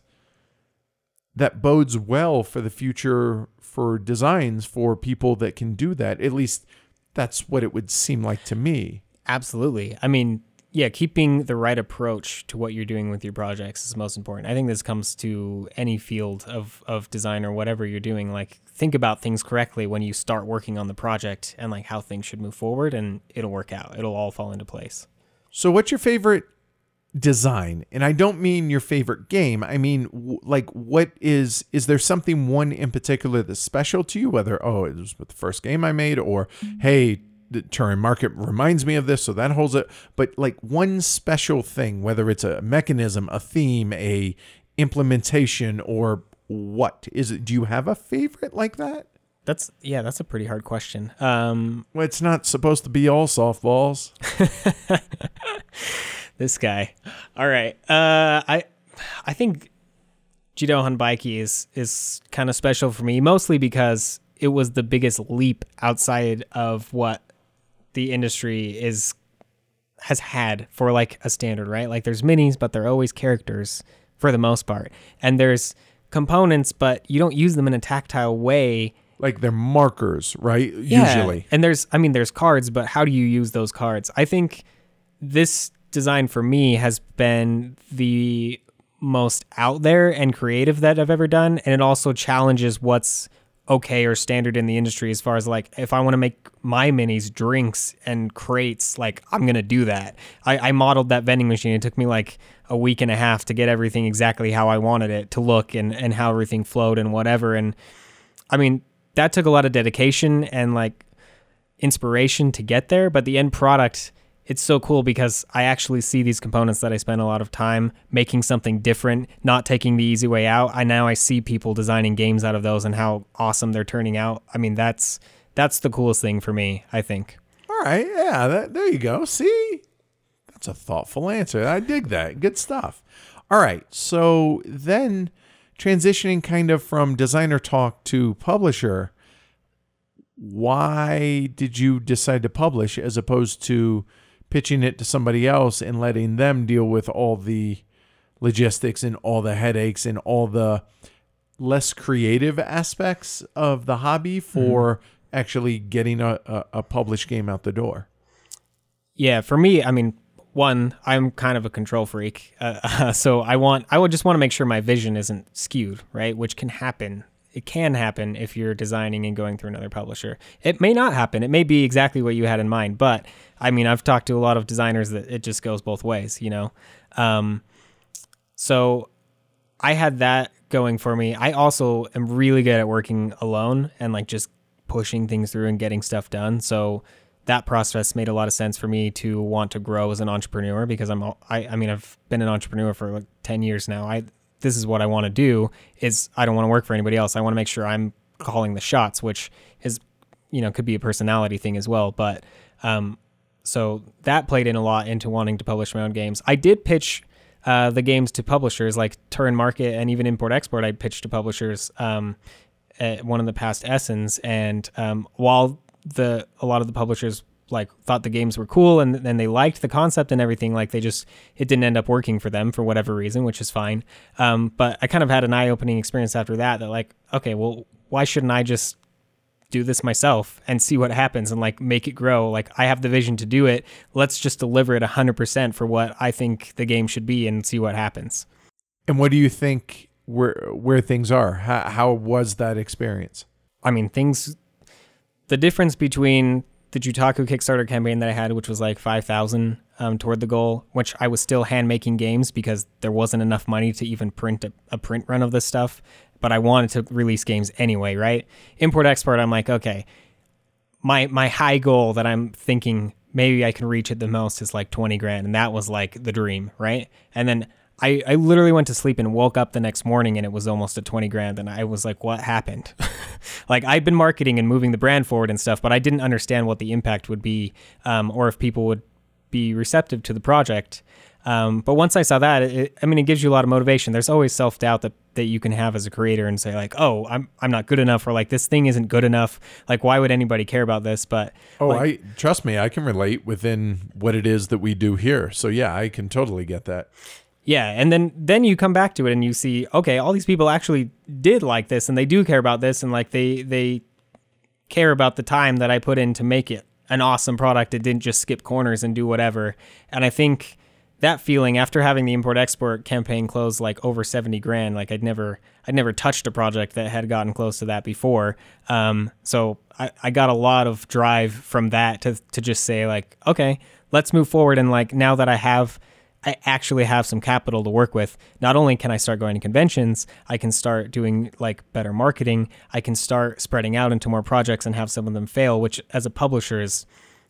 that bodes well for the future for designs for people that can do that. At least that's what it would seem like to me. Absolutely. I mean, yeah, keeping the right approach to what you're doing with your projects is most important. I think this comes to any field of, of design or whatever you're doing. Like, think about things correctly when you start working on the project and like how things should move forward, and it'll work out. It'll all fall into place. So, what's your favorite design? And I don't mean your favorite game. I mean, like, what is is there something one in particular that's special to you? Whether oh, it was the first game I made, or hey, the Turin Market reminds me of this, so that holds it. But like one special thing, whether it's a mechanism, a theme, a implementation, or what is it? Do you have a favorite like that? That's yeah, that's a pretty hard question. Um, Well, it's not supposed to be all softballs. this guy. All right. Uh, I I think Jidohanbaiki is is kind of special for me, mostly because it was the biggest leap outside of what the industry is has had for like a standard, right? Like there's minis, but they're always characters for the most part, and there's components, but you don't use them in a tactile way. Like they're markers, right? Yeah. Usually. And there's, I mean, there's cards, but how do you use those cards? I think this design for me has been the most out there and creative that I've ever done. And it also challenges what's okay or standard in the industry as far as like, if I want to make my minis drinks and crates, like, I'm to do that. I, I modeled that vending machine. It took me like a week and a half to get everything exactly how I wanted it to look and, and how everything flowed and whatever. And I mean, that took a lot of dedication and like inspiration to get there, but the end product it's so cool because I actually see these components that I spend a lot of time making something different, not taking the easy way out. I now I see people designing games out of those and how awesome they're turning out. I mean, that's that's the coolest thing for me, I think. All right, yeah, that, there you go. See, that's a thoughtful answer. I dig that. Good stuff. All right, so then transitioning kind of from designer talk to publisher, why did you decide to publish as opposed to pitching it to somebody else and letting them deal with all the logistics and all the headaches and all the less creative aspects of the hobby for mm-hmm. actually getting a, a, a, published game out the door. Yeah, for me, I mean, one, I'm kind of a control freak, uh, so I want, I would just want to make sure my vision isn't skewed, right? Which can happen it can happen if you're designing and going through another publisher. It may not happen. It may be exactly what you had in mind, but I mean, I've talked to a lot of designers that it just goes both ways, you know. Um, so I had that going for me. I also am really good at working alone and like just pushing things through and getting stuff done. So that process made a lot of sense for me to want to grow as an entrepreneur because I'm I, I mean I've been an entrepreneur for like 10 years now. I this is what I want to do is I don't want to work for anybody else. I want to make sure I'm calling the shots, which is, you know, could be a personality thing as well. But, um, so that played in a lot into wanting to publish my own games. I did pitch uh, the games to publishers like Turin Market and even Import Export. I pitched to publishers um, at one of the past Essens, and um, while the a lot of the publishers like thought the games were cool and then they liked the concept and everything like they just it didn't end up working for them for whatever reason which is fine. Um, but i kind of had an eye-opening experience after that that like okay well why shouldn't i just do this myself and see what happens and like make it grow? Like i have the vision to do it. Let's just deliver it 100% for what i think the game should be and see what happens. And what do you think where where things are? How, how was that experience? I mean things the difference between the Jutaku Kickstarter campaign that I had, which was like 5,000 um, toward the goal, which I was still hand making games because there wasn't enough money to even print a, a, print run of this stuff. But I wanted to release games anyway, right? Import export, I'm like, okay, my my high goal that I'm thinking maybe I can reach at the most is like 20 grand, and that was like the dream, right? And then I, I literally went to sleep and woke up the next morning and it was almost at 20 grand. And I was like, what happened? like, I'd been marketing and moving the brand forward and stuff, but I didn't understand what the impact would be um, or if people would be receptive to the project. Um, but once I saw that, it, I mean, it gives you a lot of motivation. There's always self doubt that, that you can have as a creator and say like, oh, I'm I'm not good enough, or like this thing isn't good enough. Like, why would anybody care about this? But oh, like, I trust me, I can relate within what it is that we do here. So yeah, I can totally get that. Yeah, and then then you come back to it and you see, okay, all these people actually did like this and they do care about this and like they they care about the time that I put in to make it an awesome product. It didn't just skip corners and do whatever. And I think that feeling after having the import export campaign close like over 70 grand like i'd never i'd never touched a project that had gotten close to that before um, so I, I got a lot of drive from that to, to just say like okay let's move forward and like now that i have I actually have some capital to work with. Not only can I start going to conventions, I can start doing like better marketing. I can start spreading out into more projects and have some of them fail, which as a publisher is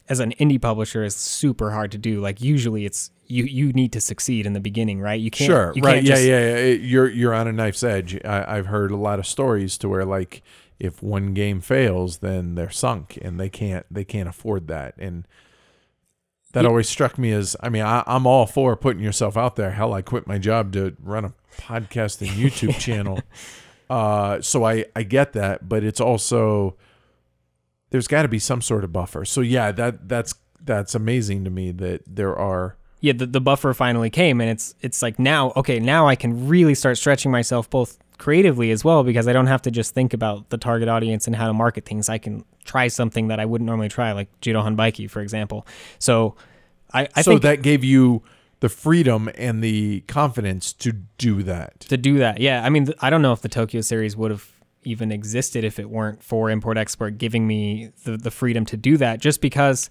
as an indie publisher is super hard to do. Like usually it's you you need to succeed in the beginning, right? You can't Sure, you right. Can't yeah, just, yeah, yeah. You're you're on a knife's edge. I, I've heard a lot of stories to where like if one game fails, then they're sunk and they can't they can't afford that. And that yeah. always struck me as I mean, I, am all for putting yourself out there. Hell, I quit my job to run a podcast and YouTube channel. Uh, so I, I get that, but it's also there's got to be some sort of buffer. So yeah, that that's that's amazing to me that there are yeah the, the buffer finally came and it's it's like now okay now i can really start stretching myself both creatively as well because i don't have to just think about the target audience and how to market things i can try something that I wouldn't normally try, like Jidohanbaiki, for example. So I, I so think that gave you the freedom and the confidence to do that. To do that, yeah. I mean, I don't know if the Tokyo series would have even existed if it weren't for import export giving me the, the freedom to do that just because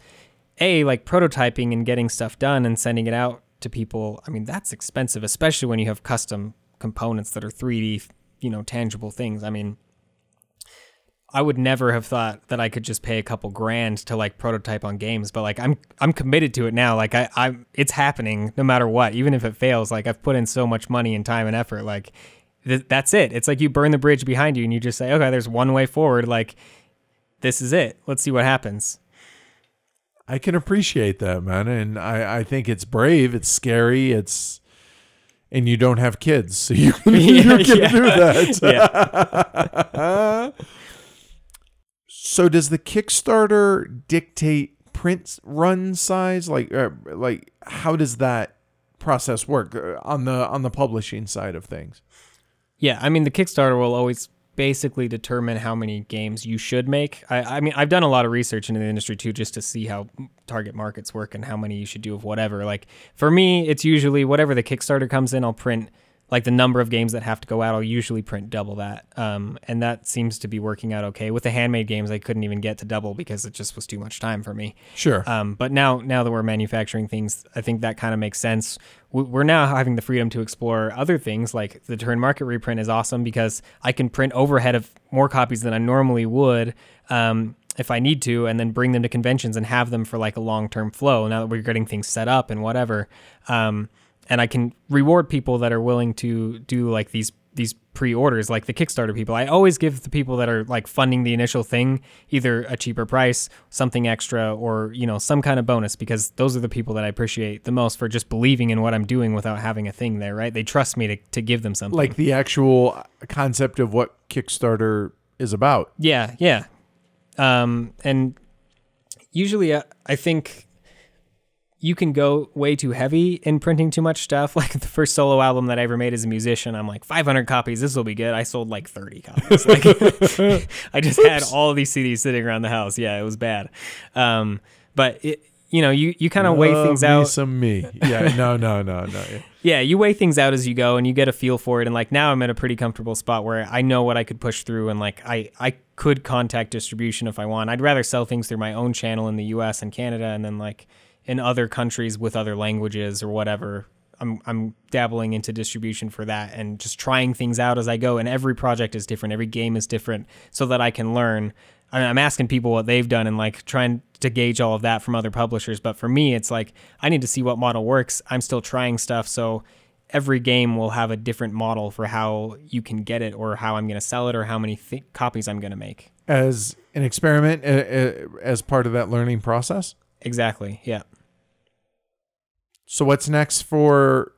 a like prototyping and getting stuff done and sending it out to people i mean that's expensive especially when you have custom components that are 3d you know tangible things i mean I would never have thought that I could just pay a couple grand to like prototype on games, but like I'm I'm committed to it now. Like I I'm it's happening no matter what, even if it fails. Like I've put in so much money and time and effort. Like th- that's it. It's like you burn the bridge behind you and you just say, okay, there's one way forward. Like this is it. Let's see what happens. I can appreciate that, man, and I I think it's brave. It's scary. It's and you don't have kids, so you can, you can yeah. do that. Yeah. So does the Kickstarter dictate print run size? Like, uh, like how does that process work uh, on the on the publishing side of things? Yeah, I mean the Kickstarter will always basically determine how many games you should make. I, I mean I've done a lot of research into the industry too, just to see how target markets work and how many you should do of whatever. Like for me, it's usually whatever the Kickstarter comes in, I'll print like the number of games that have to go out. I'll usually print double that, um, and that seems to be working out okay. With the handmade games, I couldn't even get to double because it just was too much time for me. Sure. Um, but now, now that we're manufacturing things, I think that kind of makes sense. We- We're now having the freedom to explore other things, like the Turin Market reprint is awesome because I can print overhead of more copies than I normally would um, if I need to, and then bring them to conventions and have them for like a long term flow. Now that we're getting things set up and whatever, um, and I can reward people that are willing to do like these these pre-orders like the kickstarter people i always give the people that are like funding the initial thing either a cheaper price something extra or you know some kind of bonus because those are the people that i appreciate the most for just believing in what i'm doing without having a thing there right they trust me to, to give them something like the actual concept of what Kickstarter is about. Yeah, yeah. Um, and usually uh, I think you can go way too heavy in printing too much stuff. Like the first solo album that I ever made as a musician, I'm like 500 copies. This will be good. I sold like 30 copies. Like I just had all these CDs sitting around the house. Yeah, it was bad. Um, but it, you know, you, you kind of weigh things out. Some me. Yeah. No. No. No. No. yeah. Yeah, you weigh things out as you go and you get a feel for it and like now I'm in a pretty comfortable spot where I know what I could push through and like I I could contact distribution if I want. I'd rather sell things through my own channel in the US and Canada and then like in other countries with other languages or whatever. I'm I'm dabbling into distribution for that and just trying things out as I go and every project is different, every game is different so that I can learn. I mean, I'm asking people what they've done and like trying to gauge all of that from other publishers. But for me, it's like I need to see what model works. I'm still trying stuff, so every game will have a different model for how you can get it, or how I'm going to sell it, or how many th- copies I'm going to make. As an experiment, uh, uh, as part of that learning process. Exactly. Yeah. So what's next for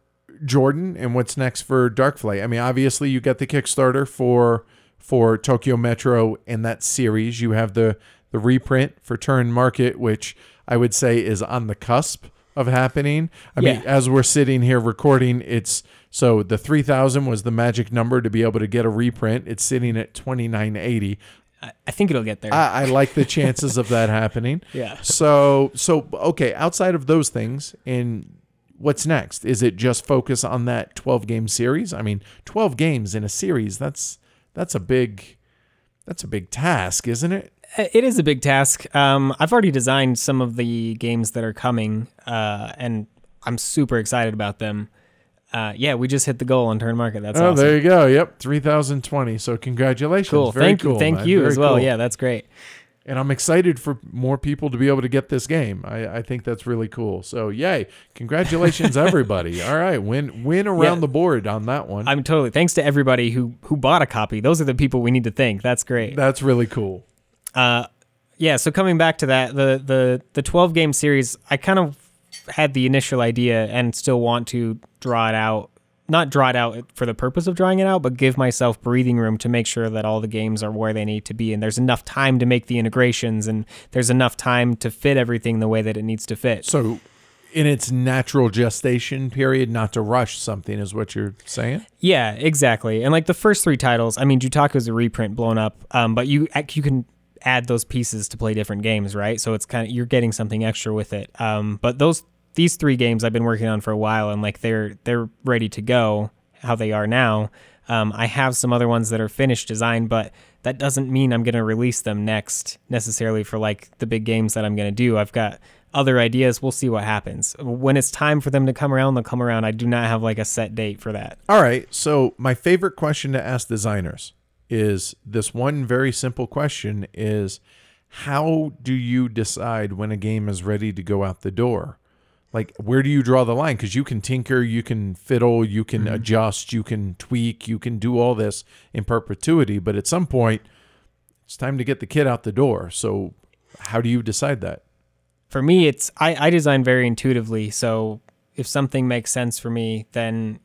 Jordan, and what's next for Dark Flight? I mean, obviously you get the Kickstarter for for Tokyo Metro and that series. You have the the reprint for Turin Market, which I would say is on the cusp of happening. I mean, as we're sitting here recording, it's so the 3000 was the magic number to be able to get a reprint. It's sitting at 2980. I, I think it'll get there. I, I like the chances of that happening. yeah. So so okay, outside of those things, and what's next? Is it just focus on that 12 game series? I mean, 12 games in a series, that's that's a big that's a big task, isn't it? It is a big task. Um, I've already designed some of the games that are coming, uh, and I'm super excited about them. Uh, yeah, we just hit the goal on Turin Market. That's oh, awesome. there you go. Yep, 3020. So congratulations. cool. Very Thank cool, you. Thank man. you Very as well. cool. Yeah, that's great. And I'm excited for more people to be able to get this game. I, I think that's really cool. So yay. Congratulations everybody. All right. Win win around Yeah. the board on that one. I'm totally. Thanks to everybody who who bought a copy. Those are the people we need to thank. That's great. that's really cool. Uh, yeah. So coming back to that, the the the 12 game series, I kind of had the initial idea and still want to draw it out. Not draw it out for the purpose of drying it out, but give myself breathing room to make sure that all the games are where they need to be, and there's enough time to make the integrations, and there's enough time to fit everything the way that it needs to fit. So, in its natural gestation period, not to rush something, is what you're saying. Yeah, exactly. And like the first three titles, I mean, Jutaku is a reprint blown up, um, but you you can add those pieces to play different games, right? So it's kind of you're getting something extra with it. Um, but those these three games I've been working on for a while, and like they're they're ready to go how they are now. Um, I have some other ones that are finished design, but that doesn't mean I'm going to release them next necessarily for like the big games that I'm going to do. I've got other ideas. We'll see what happens. When it's time for them to come around, they'll come around. I do not have like a set date for that. All right. So, my favorite question to ask designers is this one very simple question is how do you decide when a game is ready to go out the door? Like where do you draw the line cuz you can tinker, you can fiddle, you can mm-hmm. adjust, you can tweak, you can do all this in perpetuity, but at some point it's time to get the kid out the door. So how do you decide that? For me, it's I, I design very intuitively. So if something makes sense for me, then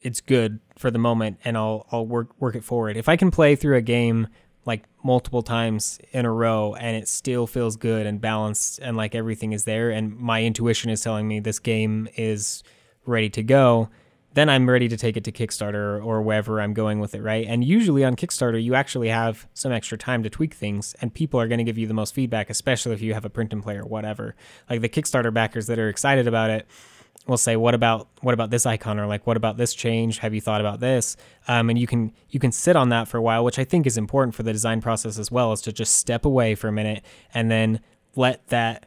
it's good for the moment, and I'll I'll work work it forward. If I can play through a game like multiple times in a row and it still feels good and balanced and like everything is there and my intuition is telling me this game is ready to go then i'm ready to take it to kickstarter or wherever i'm going with it right? And usually on kickstarter you actually have some extra time to tweak things and people are going to give you the most feedback especially if you have a print and play or whatever. Like the kickstarter backers that are excited about it will say what about what about this icon? or like what about this change? Have you thought about this? Um, and you can you can sit on that for a while which i think is important for the design process as well is to just step away for a minute and then let that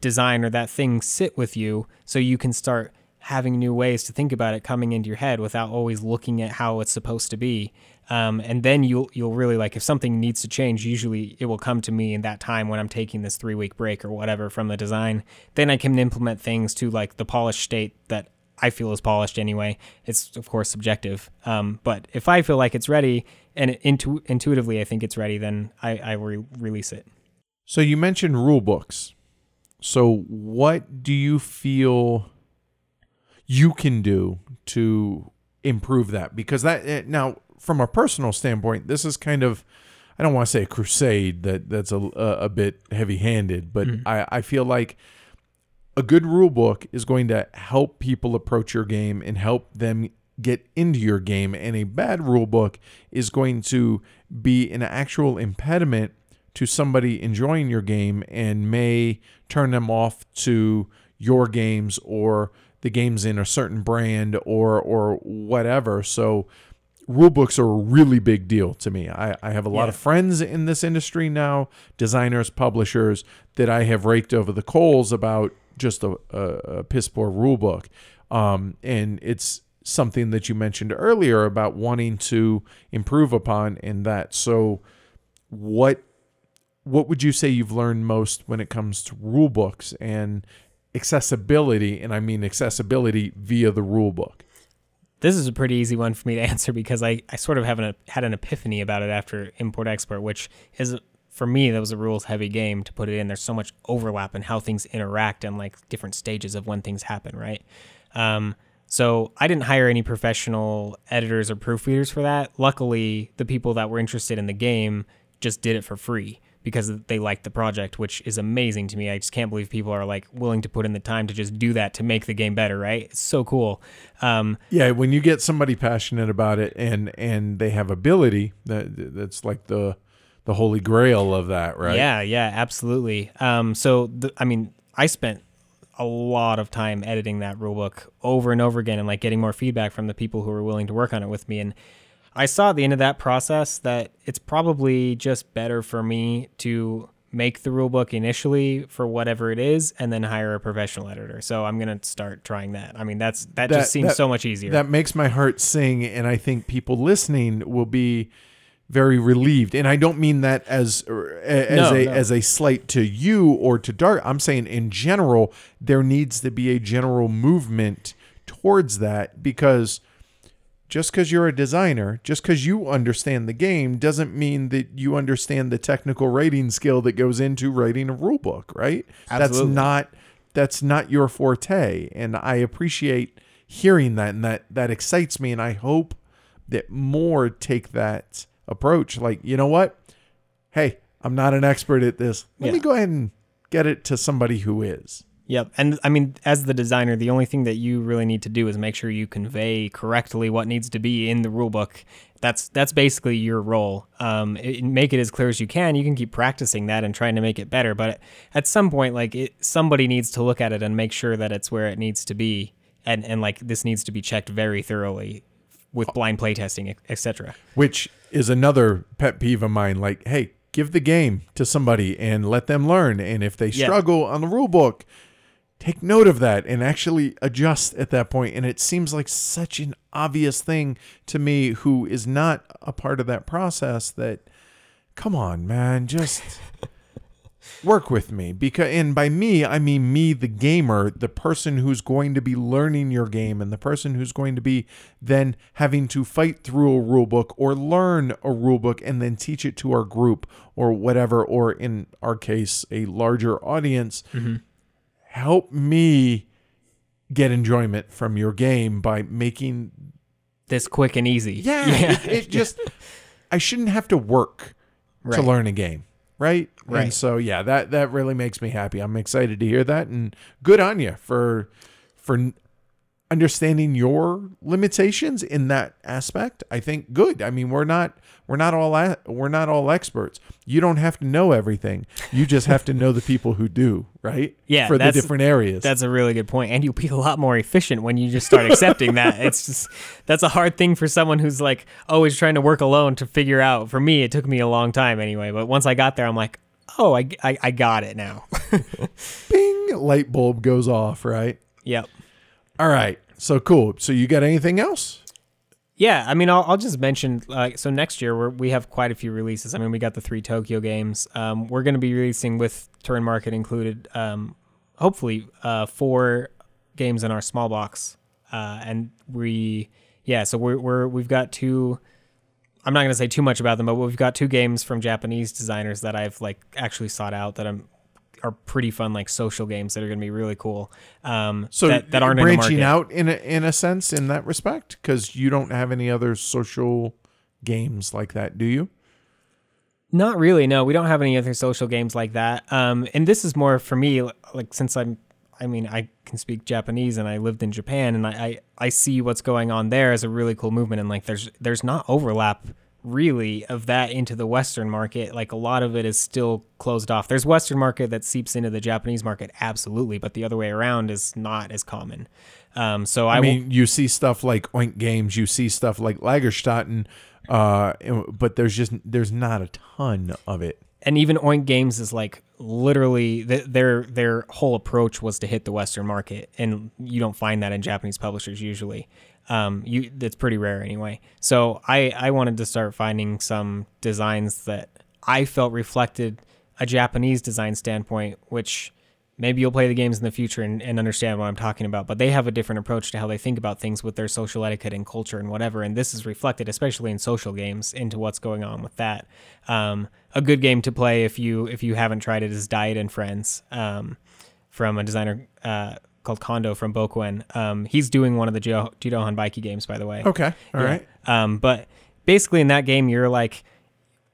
design or that thing sit with you so you can start having new ways to think about it coming into your head without always looking at how it's supposed to be um, and then you'll you'll really like if something needs to change usually it will come to me in that time when i'm taking this three week break or whatever from the design then i can implement things to like the polished state that i feel is polished anyway it's of course subjective um, but if i feel like it's ready and intu- intuitively i think it's ready then i, I re- release it So you mentioned rule books. So what do you feel you can do to improve that? Because that eh, now from a personal standpoint, this is kind of I don't want to say a crusade that that's a a, a bit heavy-handed, but mm-hmm. I I feel like a good rule book is going to help people approach your game and help them get into your game and a bad rule book is going to be an actual impediment to somebody enjoying your game and may turn them off to your games or the games in a certain brand or or whatever. So rule books are a really big deal to me. I, I have a lot Yeah. of friends in this industry now, designers, publishers, that I have raked over the coals about just a, a, a piss poor rule book. Um, and it's something that you mentioned earlier about wanting to improve upon in that. So what what would you say you've learned most when it comes to rule books and accessibility? And I mean accessibility via the rule book. This is a pretty easy one for me to answer because I, I sort of have an, had an epiphany about it after import export, which is for me that was a rules heavy game to put it in. There's so much overlap in how things interact and like different stages of when things happen, right? Um, so I didn't hire any professional editors or proofreaders for that. Luckily, the people that were interested in the game just did it for free because they liked the project, which is amazing to me. I just can't believe people are like willing to put in the time to just do that to make the game better, right? It's so cool. Um, Yeah, when you get somebody passionate about it and and they have ability, that that's like the the holy grail of that, right? Yeah, yeah, absolutely. Um, so the, I mean, I spent a lot of time editing that rulebook over and over again, and like getting more feedback from the people who were willing to work on it with me. And I saw at the end of that process that it's probably just better for me to make the rulebook initially for whatever it is, and then hire a professional editor. So I'm gonna start trying that. I mean, that's that, That- just seems that- so much easier. That makes my heart sing, and I think people listening will be very relieved. And I don't mean that as uh, as No, a no. as a slight to you or to Dart. I'm saying in general, there needs to be a general movement towards that because just because you're a designer, just because you understand the game, doesn't mean that you understand the technical writing skill that goes into writing a rule book, right? That's not that's not your forte, and I appreciate hearing that, and that that excites me, and I hope that more take that approach. Like, you know what? Hey, I'm not an expert at this. Let Yeah. me go ahead and get it to somebody who is. Yep. And I mean, as the designer, the only thing that you really need to do is make sure you convey correctly what needs to be in the rule book. That's that's basically your role. Um, it, make it as clear as you can. You can keep practicing that and trying to make it better. But at some point, like it, somebody needs to look at it and make sure that it's where it needs to be, and and like this needs to be checked very thoroughly with blind playtesting, etc. which is another pet peeve of mine. Like, hey, give the game to somebody and let them learn. And if they Yeah. struggle on the rule book, take note of that and actually adjust at that point. and it seems like such an obvious thing to me who is not a part of that process that come on man just work with me because and by me I mean me the gamer the person who's going to be learning your game and the person who's going to be then having to fight through a rule book or learn a rule book and then teach it to our group or whatever or in our case a larger audience mm-hmm. Help me get enjoyment from your game by making This quick and easy. yeah, It, it just I shouldn't have to work to learn a game, right? right? And Right. so yeah, that that really makes me happy. I'm excited to hear that, and good on you for for understanding your limitations in that aspect. I think good. I mean, we're not we're not all we're not all experts. You don't have to know everything. You just have to know the people who do, right? Yeah, for the different areas. That's a really good point, and you'll be a lot more efficient when you just start accepting that. It's just that's a hard thing for someone who's like always trying to work alone to figure out. For me, it took me a long time anyway, but once I got there, I'm like, oh, I, I, I got it now. Bing, light bulb goes off, right? yep. All right. So cool. So you got anything else? Yeah, I mean, I'll, I'll just mention. Uh, so next year we're, we have quite a few releases. I mean, we got the three Tokyo games. Um, we're going to be releasing with Turin Market included. Um, hopefully, uh, four games in our small box. Uh, and we, yeah, so we're, we're we've got two. I'm not going to say too much about them, but we've got two games from Japanese designers that I've like actually sought out that I'm are pretty fun like social games that are going to be really cool. Um, So that, that aren't branching market. out in a, in a sense in that respect because you don't have any other social games like that, do you? Not really. No, we don't have any other social games like that. Um, and this is more for me, like since I'm, I mean, I can speak Japanese and I lived in Japan, and I, I, I see what's going on there as a really cool movement. And like, there's there's not overlap really of that into the Western market. Like a lot of it is still closed off. There's Western market that seeps into the Japanese market, absolutely, but the other way around is not as common. Um, so I, I will- mean, you see stuff like Oink Games, you see stuff like Lagerstatten, uh, but there's just there's not a ton of it. and even Oink Games is like literally th- their their whole approach was to hit the Western market, and you don't find that in Japanese publishers usually. Um, you that's pretty rare anyway. So I I wanted to start finding some designs that I felt reflected a Japanese design standpoint, which maybe you'll play the games in the future and, and understand what I'm talking about. But they have a different approach to how they think about things with their social etiquette and culture and whatever. And this is reflected, especially in social games, into what's going on with that. Um, a good game to play if you if you haven't tried it is Diet and Friends um, from a designer uh, called Kondo from Bokuen. Um, he's doing one of the Jido- Jidohanbaiki games, by the way. Okay, all Yeah. right. Um, but basically, in that game, you're like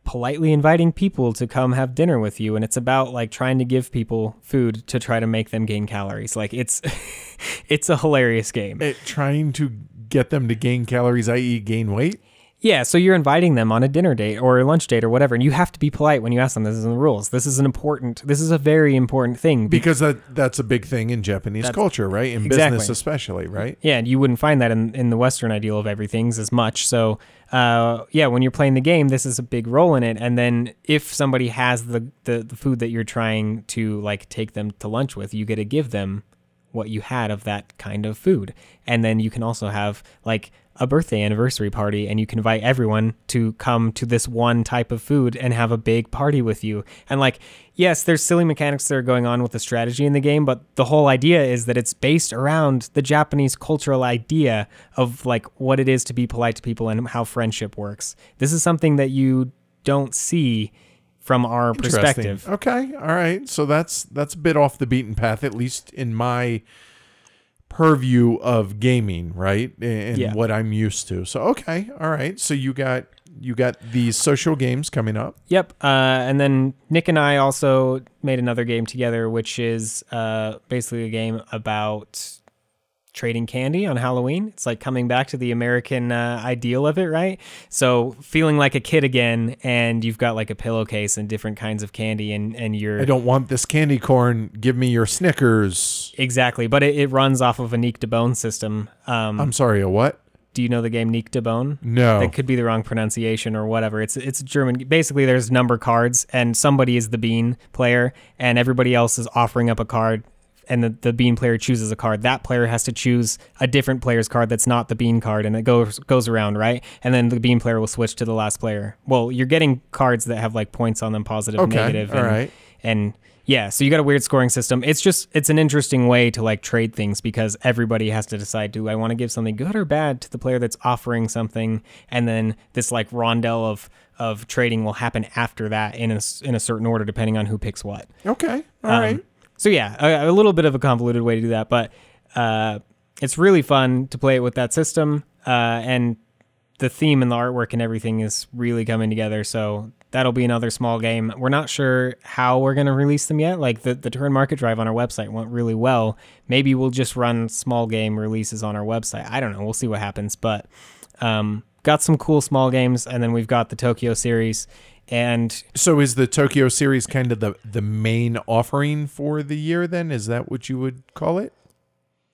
politely inviting people to come have dinner with you, and it's about like trying to give people food to try to make them gain calories. Like it's it's a hilarious game. It, trying to get them to gain calories, i.e., gain weight. Yeah, so you're inviting them on a dinner date or a lunch date or whatever, and you have to be polite when you ask them. This is in the rules. This is an important. This is a very important thing. be- Because that that's a big thing in Japanese That's- culture, right? In Exactly. business, especially, right? Yeah, and you wouldn't find that in, in the Western ideal of everything's as much. So, uh, yeah, when you're playing the game, this is a big role in it. And then if somebody has the, the, the food that you're trying to like take them to lunch with, you get to give them what you had of that kind of food. And then you can also have like a birthday anniversary party and you can invite everyone to come to this one type of food and have a big party with you. And like, yes, there's silly mechanics that are going on with the strategy in the game, but the whole idea is that it's based around the Japanese cultural idea of like what it is to be polite to people and how friendship works. This is something that you don't see from our perspective. Okay, all right. So that's that's a bit off the beaten path, at least in my purview of gaming, right? And Yeah. what I'm used to. So okay, all right. So you got you got these social games coming up. Yep. Uh, and then Nick and I also made another game together, which is uh, basically a game about trading candy on Halloween. It's like coming back to the American uh, ideal of it, right? So feeling like a kid again, and you've got like a pillowcase and different kinds of candy, and and you're I don't want this candy corn. Give me your Snickers. exactly, but it, it runs off of a Nick de Bone system. Um, I'm sorry, a what? do you know the game Nick de Bone? No. That could be the wrong pronunciation or whatever. It's it's German. Basically, there's number cards, and somebody is the bean player, and everybody else is offering up a card and the, the bean player chooses a card, that player has to choose a different player's card that's not the bean card, and it goes goes around, right? And then the bean player will switch to the last player. Well, you're getting cards that have like points on them, positive, Okay, negative, all and, right. and yeah, so you got a weird scoring system. It's just it's an interesting way to like trade things because everybody has to decide do I want to give something good or bad to the player that's offering something, and then this like rondel of of trading will happen after that in a in a certain order depending on who picks what. Okay. All Um, right. So yeah, a, a little bit of a convoluted way to do that, but uh, it's really fun to play it with that system, uh, and the theme and the artwork and everything is really coming together. So that'll be another small game. We're not sure how we're going to release them yet. Like the the Turin Market drive on our website went really well. Maybe we'll just run small game releases on our website. I don't know. We'll see what happens, but um, got some cool small games, and then we've got the Tokyo series. And So is the Tokyo series kind of the the main offering for the year? Then is that what you would call it?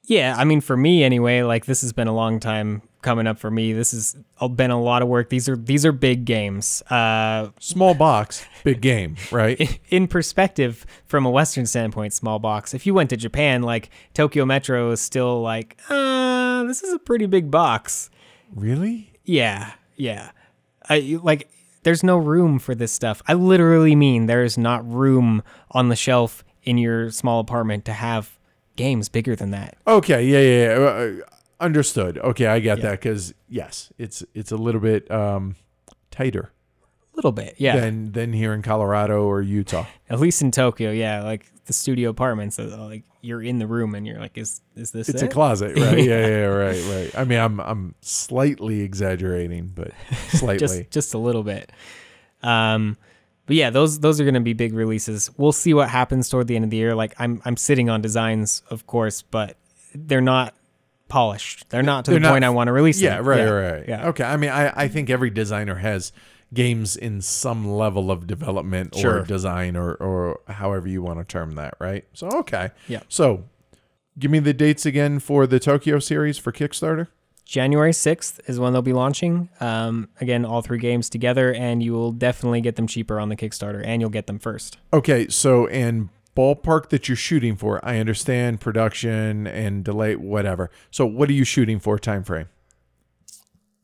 Yeah, I mean, for me anyway, like this has been a long time coming up for me. This has been a lot of work. These are these are big games. Uh, Small box, big game, right? in perspective, from a Western standpoint, small box. If you went to Japan, like Tokyo Metro is still like, uh, this is a pretty big box. really? Yeah, yeah. I like. There's no room for this stuff. I literally mean there is not room on the shelf in your small apartment to have games bigger than that. Okay. Yeah. Yeah. yeah. Uh, understood. Okay, I get that because yes, it's it's a little bit um, tighter little bit, yeah. than than here in Colorado or Utah. At least in Tokyo, yeah, like the studio apartments, uh, like you're in the room and you're like, is is this It's it? a closet, right? yeah, yeah, right, right. I mean, I'm I'm slightly exaggerating, but slightly. just just a little bit. Um, but yeah, those those are going to be big releases. We'll see what happens toward the end of the year. Like I'm I'm sitting on designs, of course, but they're not polished. They're not to They're the not- point I want to release yeah, them. right, right. Yeah. Okay. I mean, I I think every designer has games in some level of development or design or or however you want to term that, right? So okay. Yeah. So, give me the dates again for the Tokyo series for Kickstarter. January 6th is when they'll be launching. Um, again, all three games together, and you will definitely get them cheaper on the Kickstarter, and you'll get them first. Okay, so and ballpark that you're shooting for, I understand production and delay, whatever. So what are you shooting for time frame?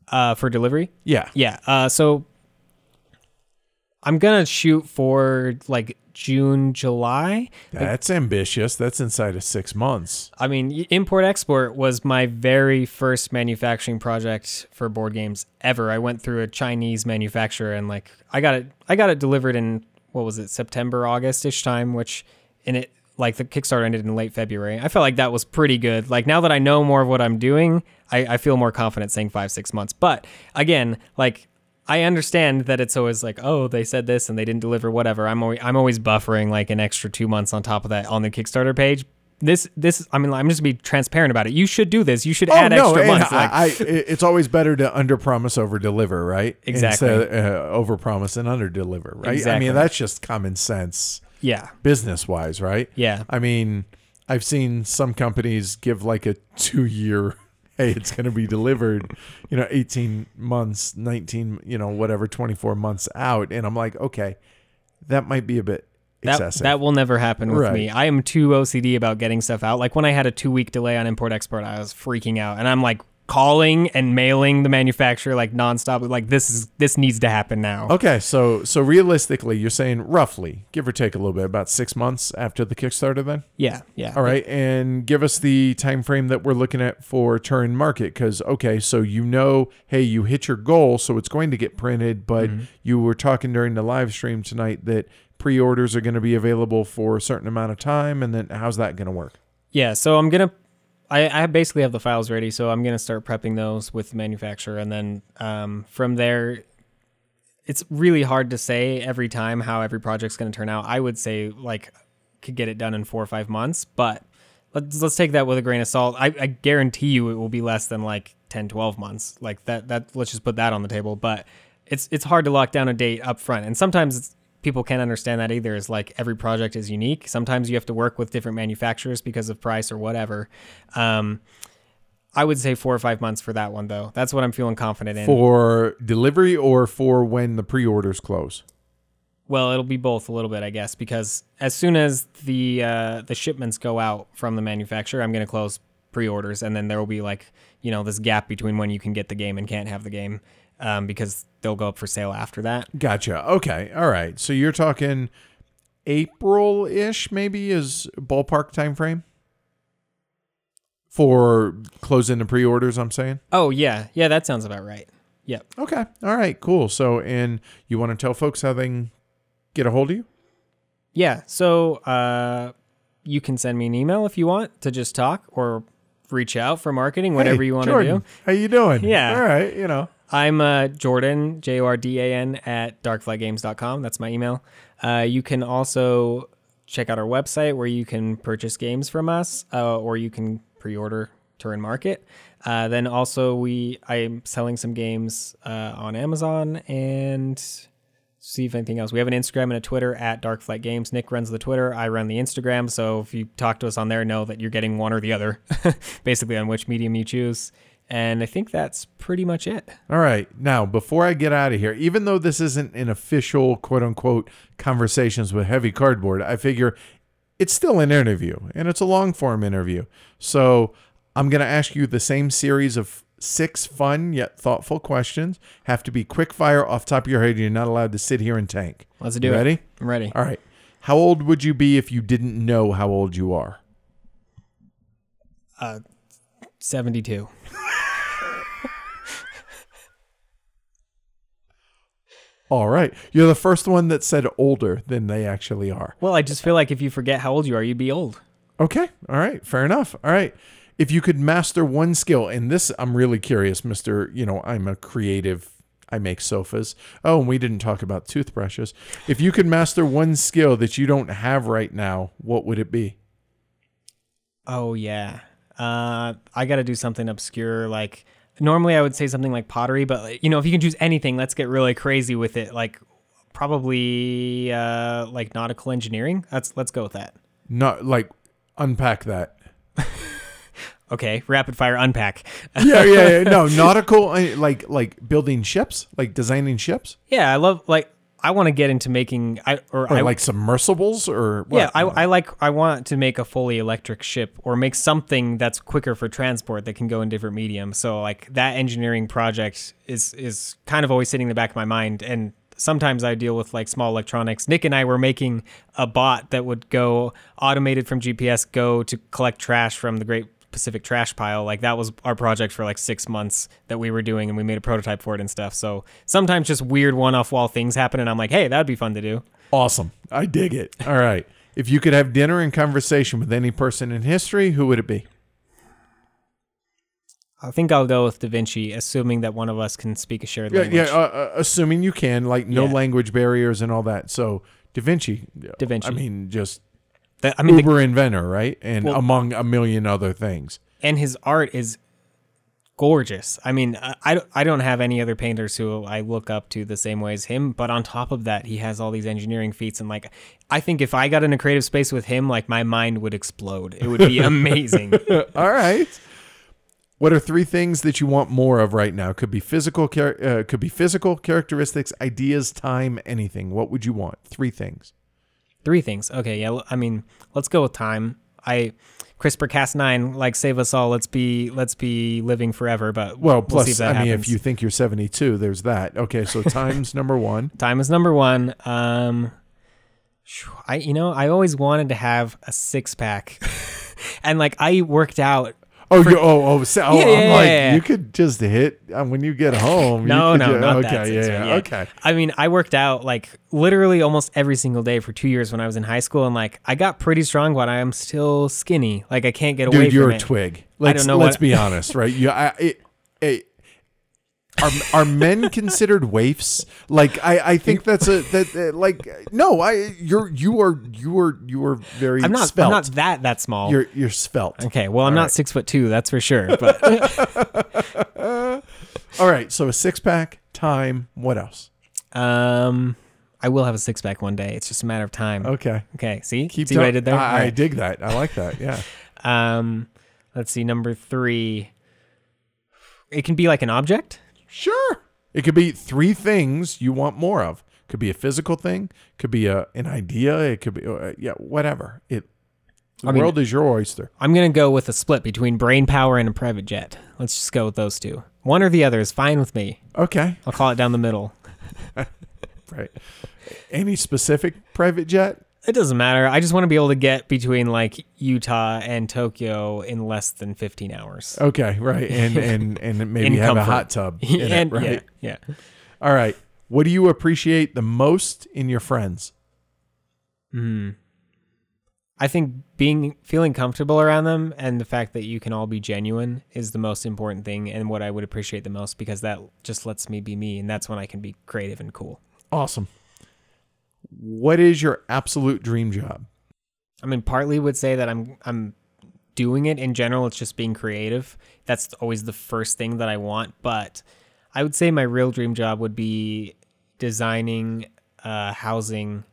Uh, for delivery, Yeah. Yeah. Uh, so I'm gonna shoot for like June, July. That's ambitious. That's inside of six months. I mean, import export was my very first manufacturing project for board games ever. I went through a Chinese manufacturer and like I got it. I got it delivered in what was it September, August ish time, which in it like the Kickstarter ended in late February. I felt like that was pretty good. Like now that I know more of what I'm doing, I, I feel more confident saying five six months. But again, like I understand that it's always like, oh, they said this and they didn't deliver whatever. I'm always, I'm always buffering like an extra two months on top of that on the Kickstarter page. This this I mean I'm just be transparent about it. You should do this. You should add extra and months. Oh, I, Like, I, it's always better to under promise over deliver, right? Exactly. Instead uh, over promise and under deliver, right? I mean, that's just common sense, yeah, business wise, right? yeah, I mean, I've seen some companies give like a two year, hey, it's going to be delivered, you know, 18 months, 19, you know, whatever, 24 months out. And I'm like, okay, that might be a bit that excessive. that will never happen with Right. me. I am too OCD about getting stuff out. Like when I had a two week delay on import export, I was freaking out, and I'm like calling and mailing the manufacturer like nonstop. Like this is this needs to happen now. okay. So, so realistically, you're saying roughly, give or take a little bit, about six months after the Kickstarter then? Yeah, yeah. All right, and give us the time frame that we're looking at for Turin Market because okay, so you know, hey, you hit your goal, so it's going to get printed. But mm-hmm. you were talking during the live stream tonight that pre-orders are going to be available for a certain amount of time, and then how's that going to work? Yeah, so I'm gonna, I, I basically have the files ready, so I'm gonna start prepping those with the manufacturer, and then um, from there, it's really hard to say every time how every project's gonna turn out. I would say like could get it done in four or five months, but let's let's take that with a grain of salt. I, I guarantee you it will be less than like 10, 12 months. Like that that let's just put that on the table. But it's it's hard to lock down a date up front, and sometimes it's, people can't understand that either. Is like every project is unique. Sometimes you have to work with different manufacturers because of price or whatever. Um, I would say four or five months for that one though. That's what I'm feeling confident in. For delivery or for when the pre-orders close? Well, it'll be both a little bit, I guess, because as soon as the uh, the shipments go out from the manufacturer, I'm going to close pre-orders, and then there will be like you know this gap between when you can get the game and can't have the game, um, because they'll go up for sale after that. Gotcha. Okay. All right. So you're talking April ish, maybe is ballpark time frame for closing the pre-orders. I'm saying. Oh yeah, yeah, that sounds about right. Yep. Okay. All right. Cool. So, and you want to tell folks how they can get a hold of you? Yeah. So uh, you can send me an email if you want to just talk or reach out for marketing, whatever Hey, you want to do. How you doing? Yeah. All right. You know. I'm uh, Jordan, J O R D A N, at darkflightgames.com. That's my email. Uh, you can also check out our website where you can purchase games from us uh, or you can pre order Turin Market. Uh, then also, we I'm selling some games uh, on Amazon and see if anything else. We have an Instagram and a Twitter at Dark Flight Games. Nick runs the Twitter. I run the Instagram. So if you talk to us on there, know that you're getting one or the other, basically on which medium you choose. And I think that's pretty much it. All right. Now, before I get out of here, even though this isn't an official quote unquote conversations with heavy cardboard, I figure it's still an interview and it's a long form interview. So I'm going to ask you the same series of six fun yet thoughtful questions. Have to be quick fire off top of your head. You're not allowed to sit here and tank. Let's do You it. ready? I'm ready. All right. How old would you be if you didn't know how old you are? Uh, 72. All right. You're the first one that said older than they actually are. Well, I just feel like if you forget how old you are, you'd be old. Okay. All right. Fair enough. All right. If you could master one skill, and this I'm really curious, Mr. You know, I'm a creative. I make sofas. Oh, and we didn't talk about toothbrushes. If you could master one skill that you don't have right now, what would it be? Oh, yeah. Uh, I got to do something obscure. Like, normally I would say something like pottery, but, you know, if you can choose anything, let's get really crazy with it. Like, probably uh, like nautical engineering. Let's, let's go with that. Not like unpack that. Okay, rapid fire unpack. Yeah, yeah, yeah. No, nautical uh, like like building ships, like designing ships, yeah, I love, like, I want to get into making, I, or, or I like submersibles, or what? Yeah, I, I like I want to make a fully electric ship or make something that's quicker for transport that can go in different mediums. So like that engineering project is is kind of always sitting in the back of my mind and sometimes I deal with like small electronics. Nick and I were making a bot that would go automated from GPS go to collect trash from the Great Pacific Trash Pile. Like that was our project for like 6 months that we were doing and we made a prototype for it and stuff. So sometimes just weird one-off wall things happen and I'm like, "Hey, that'd be fun to do." Awesome. I dig it. All right. If you could have dinner and conversation with any person in history, who would it be? I think I'll go with Da Vinci, assuming that one of us can speak a shared Yeah, language. yeah. Uh, uh, assuming you can, like no Yeah. language barriers and all that. So Da Vinci. Da Vinci. I mean, just That- I mean, the- uber inventor, right? And Well- among a million other things. and his art is gorgeous. I mean, I, I don't- I don't have any other painters who I look up to the same way as him, but on top of that, he has all these engineering feats. And like, I think if I got in a creative space with him, like my mind would explode. It would be amazing. all right. What are three things that you want more of right now? Could be physical, char- uh, could be physical characteristics, ideas, time, anything. What would you want? Three things. Three things. Okay, yeah. I mean, let's go with time. I CRISPR Cas9, like save us all. Let's be let's be living forever. But Well, we'll plus, if I that mean, if you think you're 72, there's that. Okay, so time's number one. Time is number one. Um, I you know I always wanted to have a six pack, and like I worked out. Oh, you, oh, oh, so, oh, Yeah, I'm yeah, like, yeah, yeah. you could just hit um, when you get home. you No, no, not okay, that. yeah, yeah, yeah. okay. I mean, I worked out like literally almost every single day for two years when I was in high school, and like I got pretty strong, but I am still skinny. Like I can't get away Dude, you're from a it. twig. Let's, don't know Let's what- be honest, right? You, I, it, it, are are men considered waifs? Like I, I think that's a that uh, like no, I you're you are you are you are very I'm not. svelte. I'm not that that small. You're you're svelte. okay. Well, I'm not six foot two. That's for sure. But All right, so a six pack, time. What else? um, I will have a six pack one day. It's just a matter of time. Okay, Okay. See, keep. see what I did there. I, I All right. dig that. I like that. Yeah. Um, let's see. Number three. It can be like an object. Sure. It could be three things you want more of. Could be a physical thing. Could be a an idea. It could be uh, yeah, whatever. It. The I mean- world is your oyster. I'm gonna go with a split between brain power and a private jet. Let's just go with those two. One or the other is fine with me. Okay, I'll call it down the middle. right. Any specific private jet? It doesn't matter. I just want to be able to get between like Utah and Tokyo in less than 15 hours. Okay, right, and and and maybe have a hot tub. In it, and right. yeah, yeah. All right. What do you appreciate the most in your friends? Hmm. I think being feeling comfortable around them and the fact that you can all be genuine is the most important thing and what I would appreciate the most because that just lets me be me and that's when I can be creative and cool. Awesome. What is your absolute dream job? I mean, partly would say that I'm I'm doing it in general. It's just being creative. That's always the first thing that I want. But I would say my real dream job would be designing uh, housing,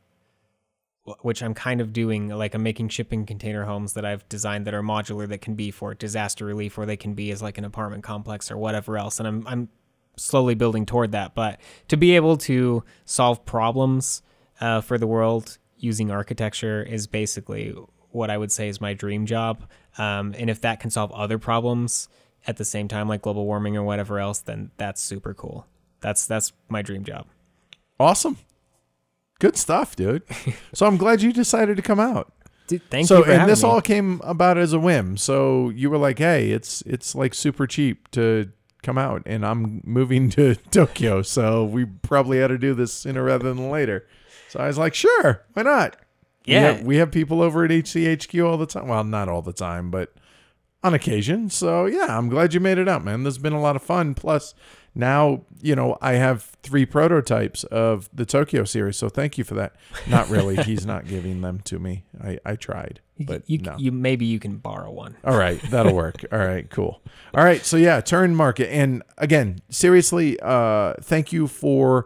which I'm kind of doing. Like I'm making shipping container homes that I've designed that are modular that can be for disaster relief, or they can be as like an apartment complex or whatever else. And I'm I'm slowly building toward that. But to be able to solve problems uh, for the world using architecture is basically what I would say is my dream job. Um, and if that can solve other problems at the same time, like global warming or whatever else, then that's super cool. That's that's my dream job. Awesome. Good stuff, dude. so I'm glad you decided to come out. Dude, thank so you for and this me. all came about as a whim. So you were like, "Hey, it's it's like super cheap to come out and I'm moving to Tokyo, so we probably had to do this sooner rather than later." So I was like, "Sure, why not?" We Yeah. have, we have people over at HCHQ all the time. Well, not all the time, but on occasion. So yeah, I'm glad you made it out, man. This has been a lot of fun. Plus, now you know I have three prototypes of the Tokyo series. So thank you for that. Not really. He's not giving them to me. I I tried, but you, no. you maybe you can borrow one. All right, that'll work. All right, cool. All right, so yeah, Turin Market. And again, seriously, uh, thank you for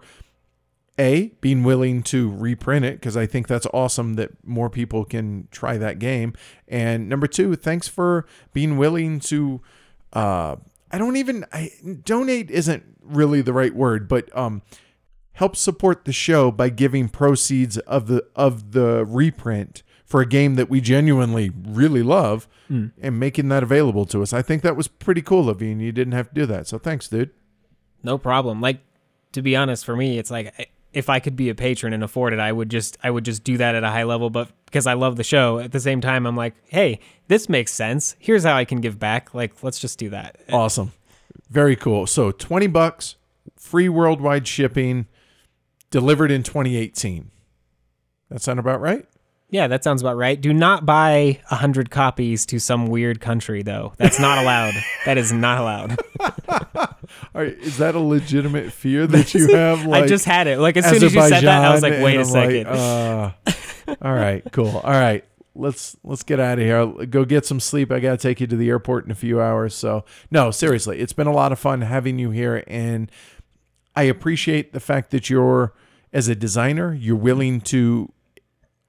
a being willing to reprint it because I think that's awesome that more people can try that game. And number two, thanks for being willing to. Uh, I don't even I donate isn't really the right word, but um, help support the show by giving proceeds of the of the reprint for a game that we genuinely really love and making that available to us. I think that was pretty cool of you, and you didn't have to do that. So thanks, dude. No problem. Like to be honest, for me, it's like I- if I could be a patron and afford it, I would just I would just do that at a high level. But because I love the show, at the same time, I'm like, hey, this makes sense. Here's how I can give back. Like, let's just do that. Awesome. Very cool. So 20 bucks, free worldwide shipping, delivered in 2018. That sound about right? Yeah, that sounds about right. Do not buy a hundred copies to some weird country, though. That's not allowed. that is not allowed. All right, is that a legitimate fear that you have? Like, I just had it. Like as soon as you said that, I was like, wait a I'm second. like, uh, all right, cool. All right, let's let's get out of here. I'll go get some sleep. I gotta take you to the airport in a few hours. So no, seriously, it's been a lot of fun having you here, and I appreciate the fact that you're as a designer, you're willing to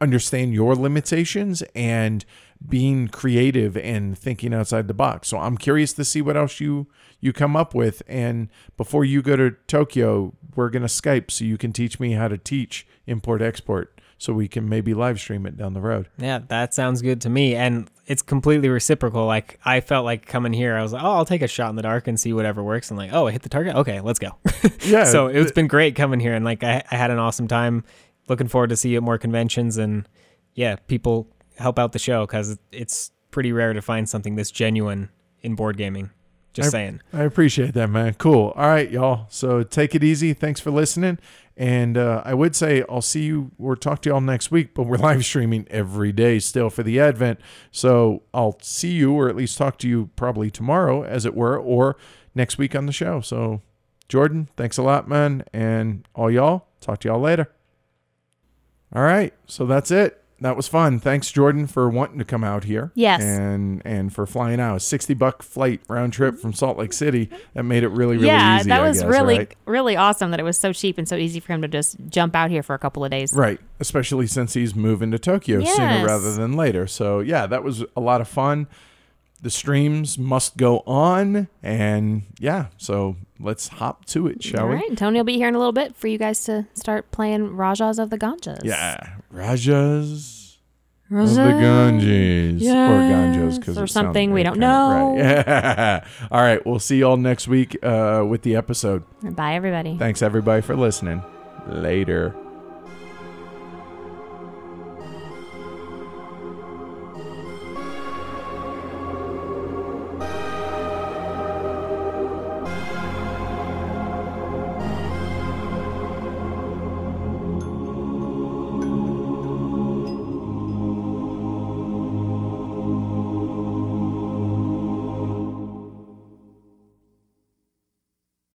understand your limitations and being creative and thinking outside the box. So I'm curious to see what else you you come up with and before you go to Tokyo, we're going to Skype so you can teach me how to teach import export so we can maybe live stream it down the road. Yeah, that sounds good to me. And it's completely reciprocal. Like I felt like coming here, I was like, oh, I'll take a shot in the dark and see whatever works. And like, oh, I hit the target. Okay, let's go. Yeah. so it's been great coming here, and like I, I had an awesome time. Looking forward to see you at more conventions, and yeah, people help out the show because it's pretty rare to find something this genuine in board gaming. Just I- saying. I appreciate that, man. Cool. All right, y'all. So take it easy. Thanks for listening. And uh, I would say I'll see you or talk to y'all next week, but we're live streaming every day still for the Advent. So I'll see you or at least talk to you probably tomorrow, as it were, or next week on the show. So, Jordan, thanks a lot, man. And all y'all, talk to y'all later. All right. So that's it. That was fun. Thanks, Jordan, for wanting to come out here. Yes. And and for flying out. A Sixty buck flight round trip from Salt Lake City. That made it really, really yeah, easy. that I was guess, really, right? really awesome that it was so cheap and so easy for him to just jump out here for a couple of days. Right. Especially since he's moving to Tokyo sooner rather than later. So yeah, that was a lot of fun. the streams must go on, and yeah, so let's hop to it, shall All we? right, Tony will be here in a little bit for you guys to start playing Rajas of the Ganjas. Yeah, Rajas Rajas of the Ganges or Ganjas because or something we don't know. Right. all right, we'll see y'all next week uh, with the episode. Bye, everybody. Thanks everybody for listening. Later.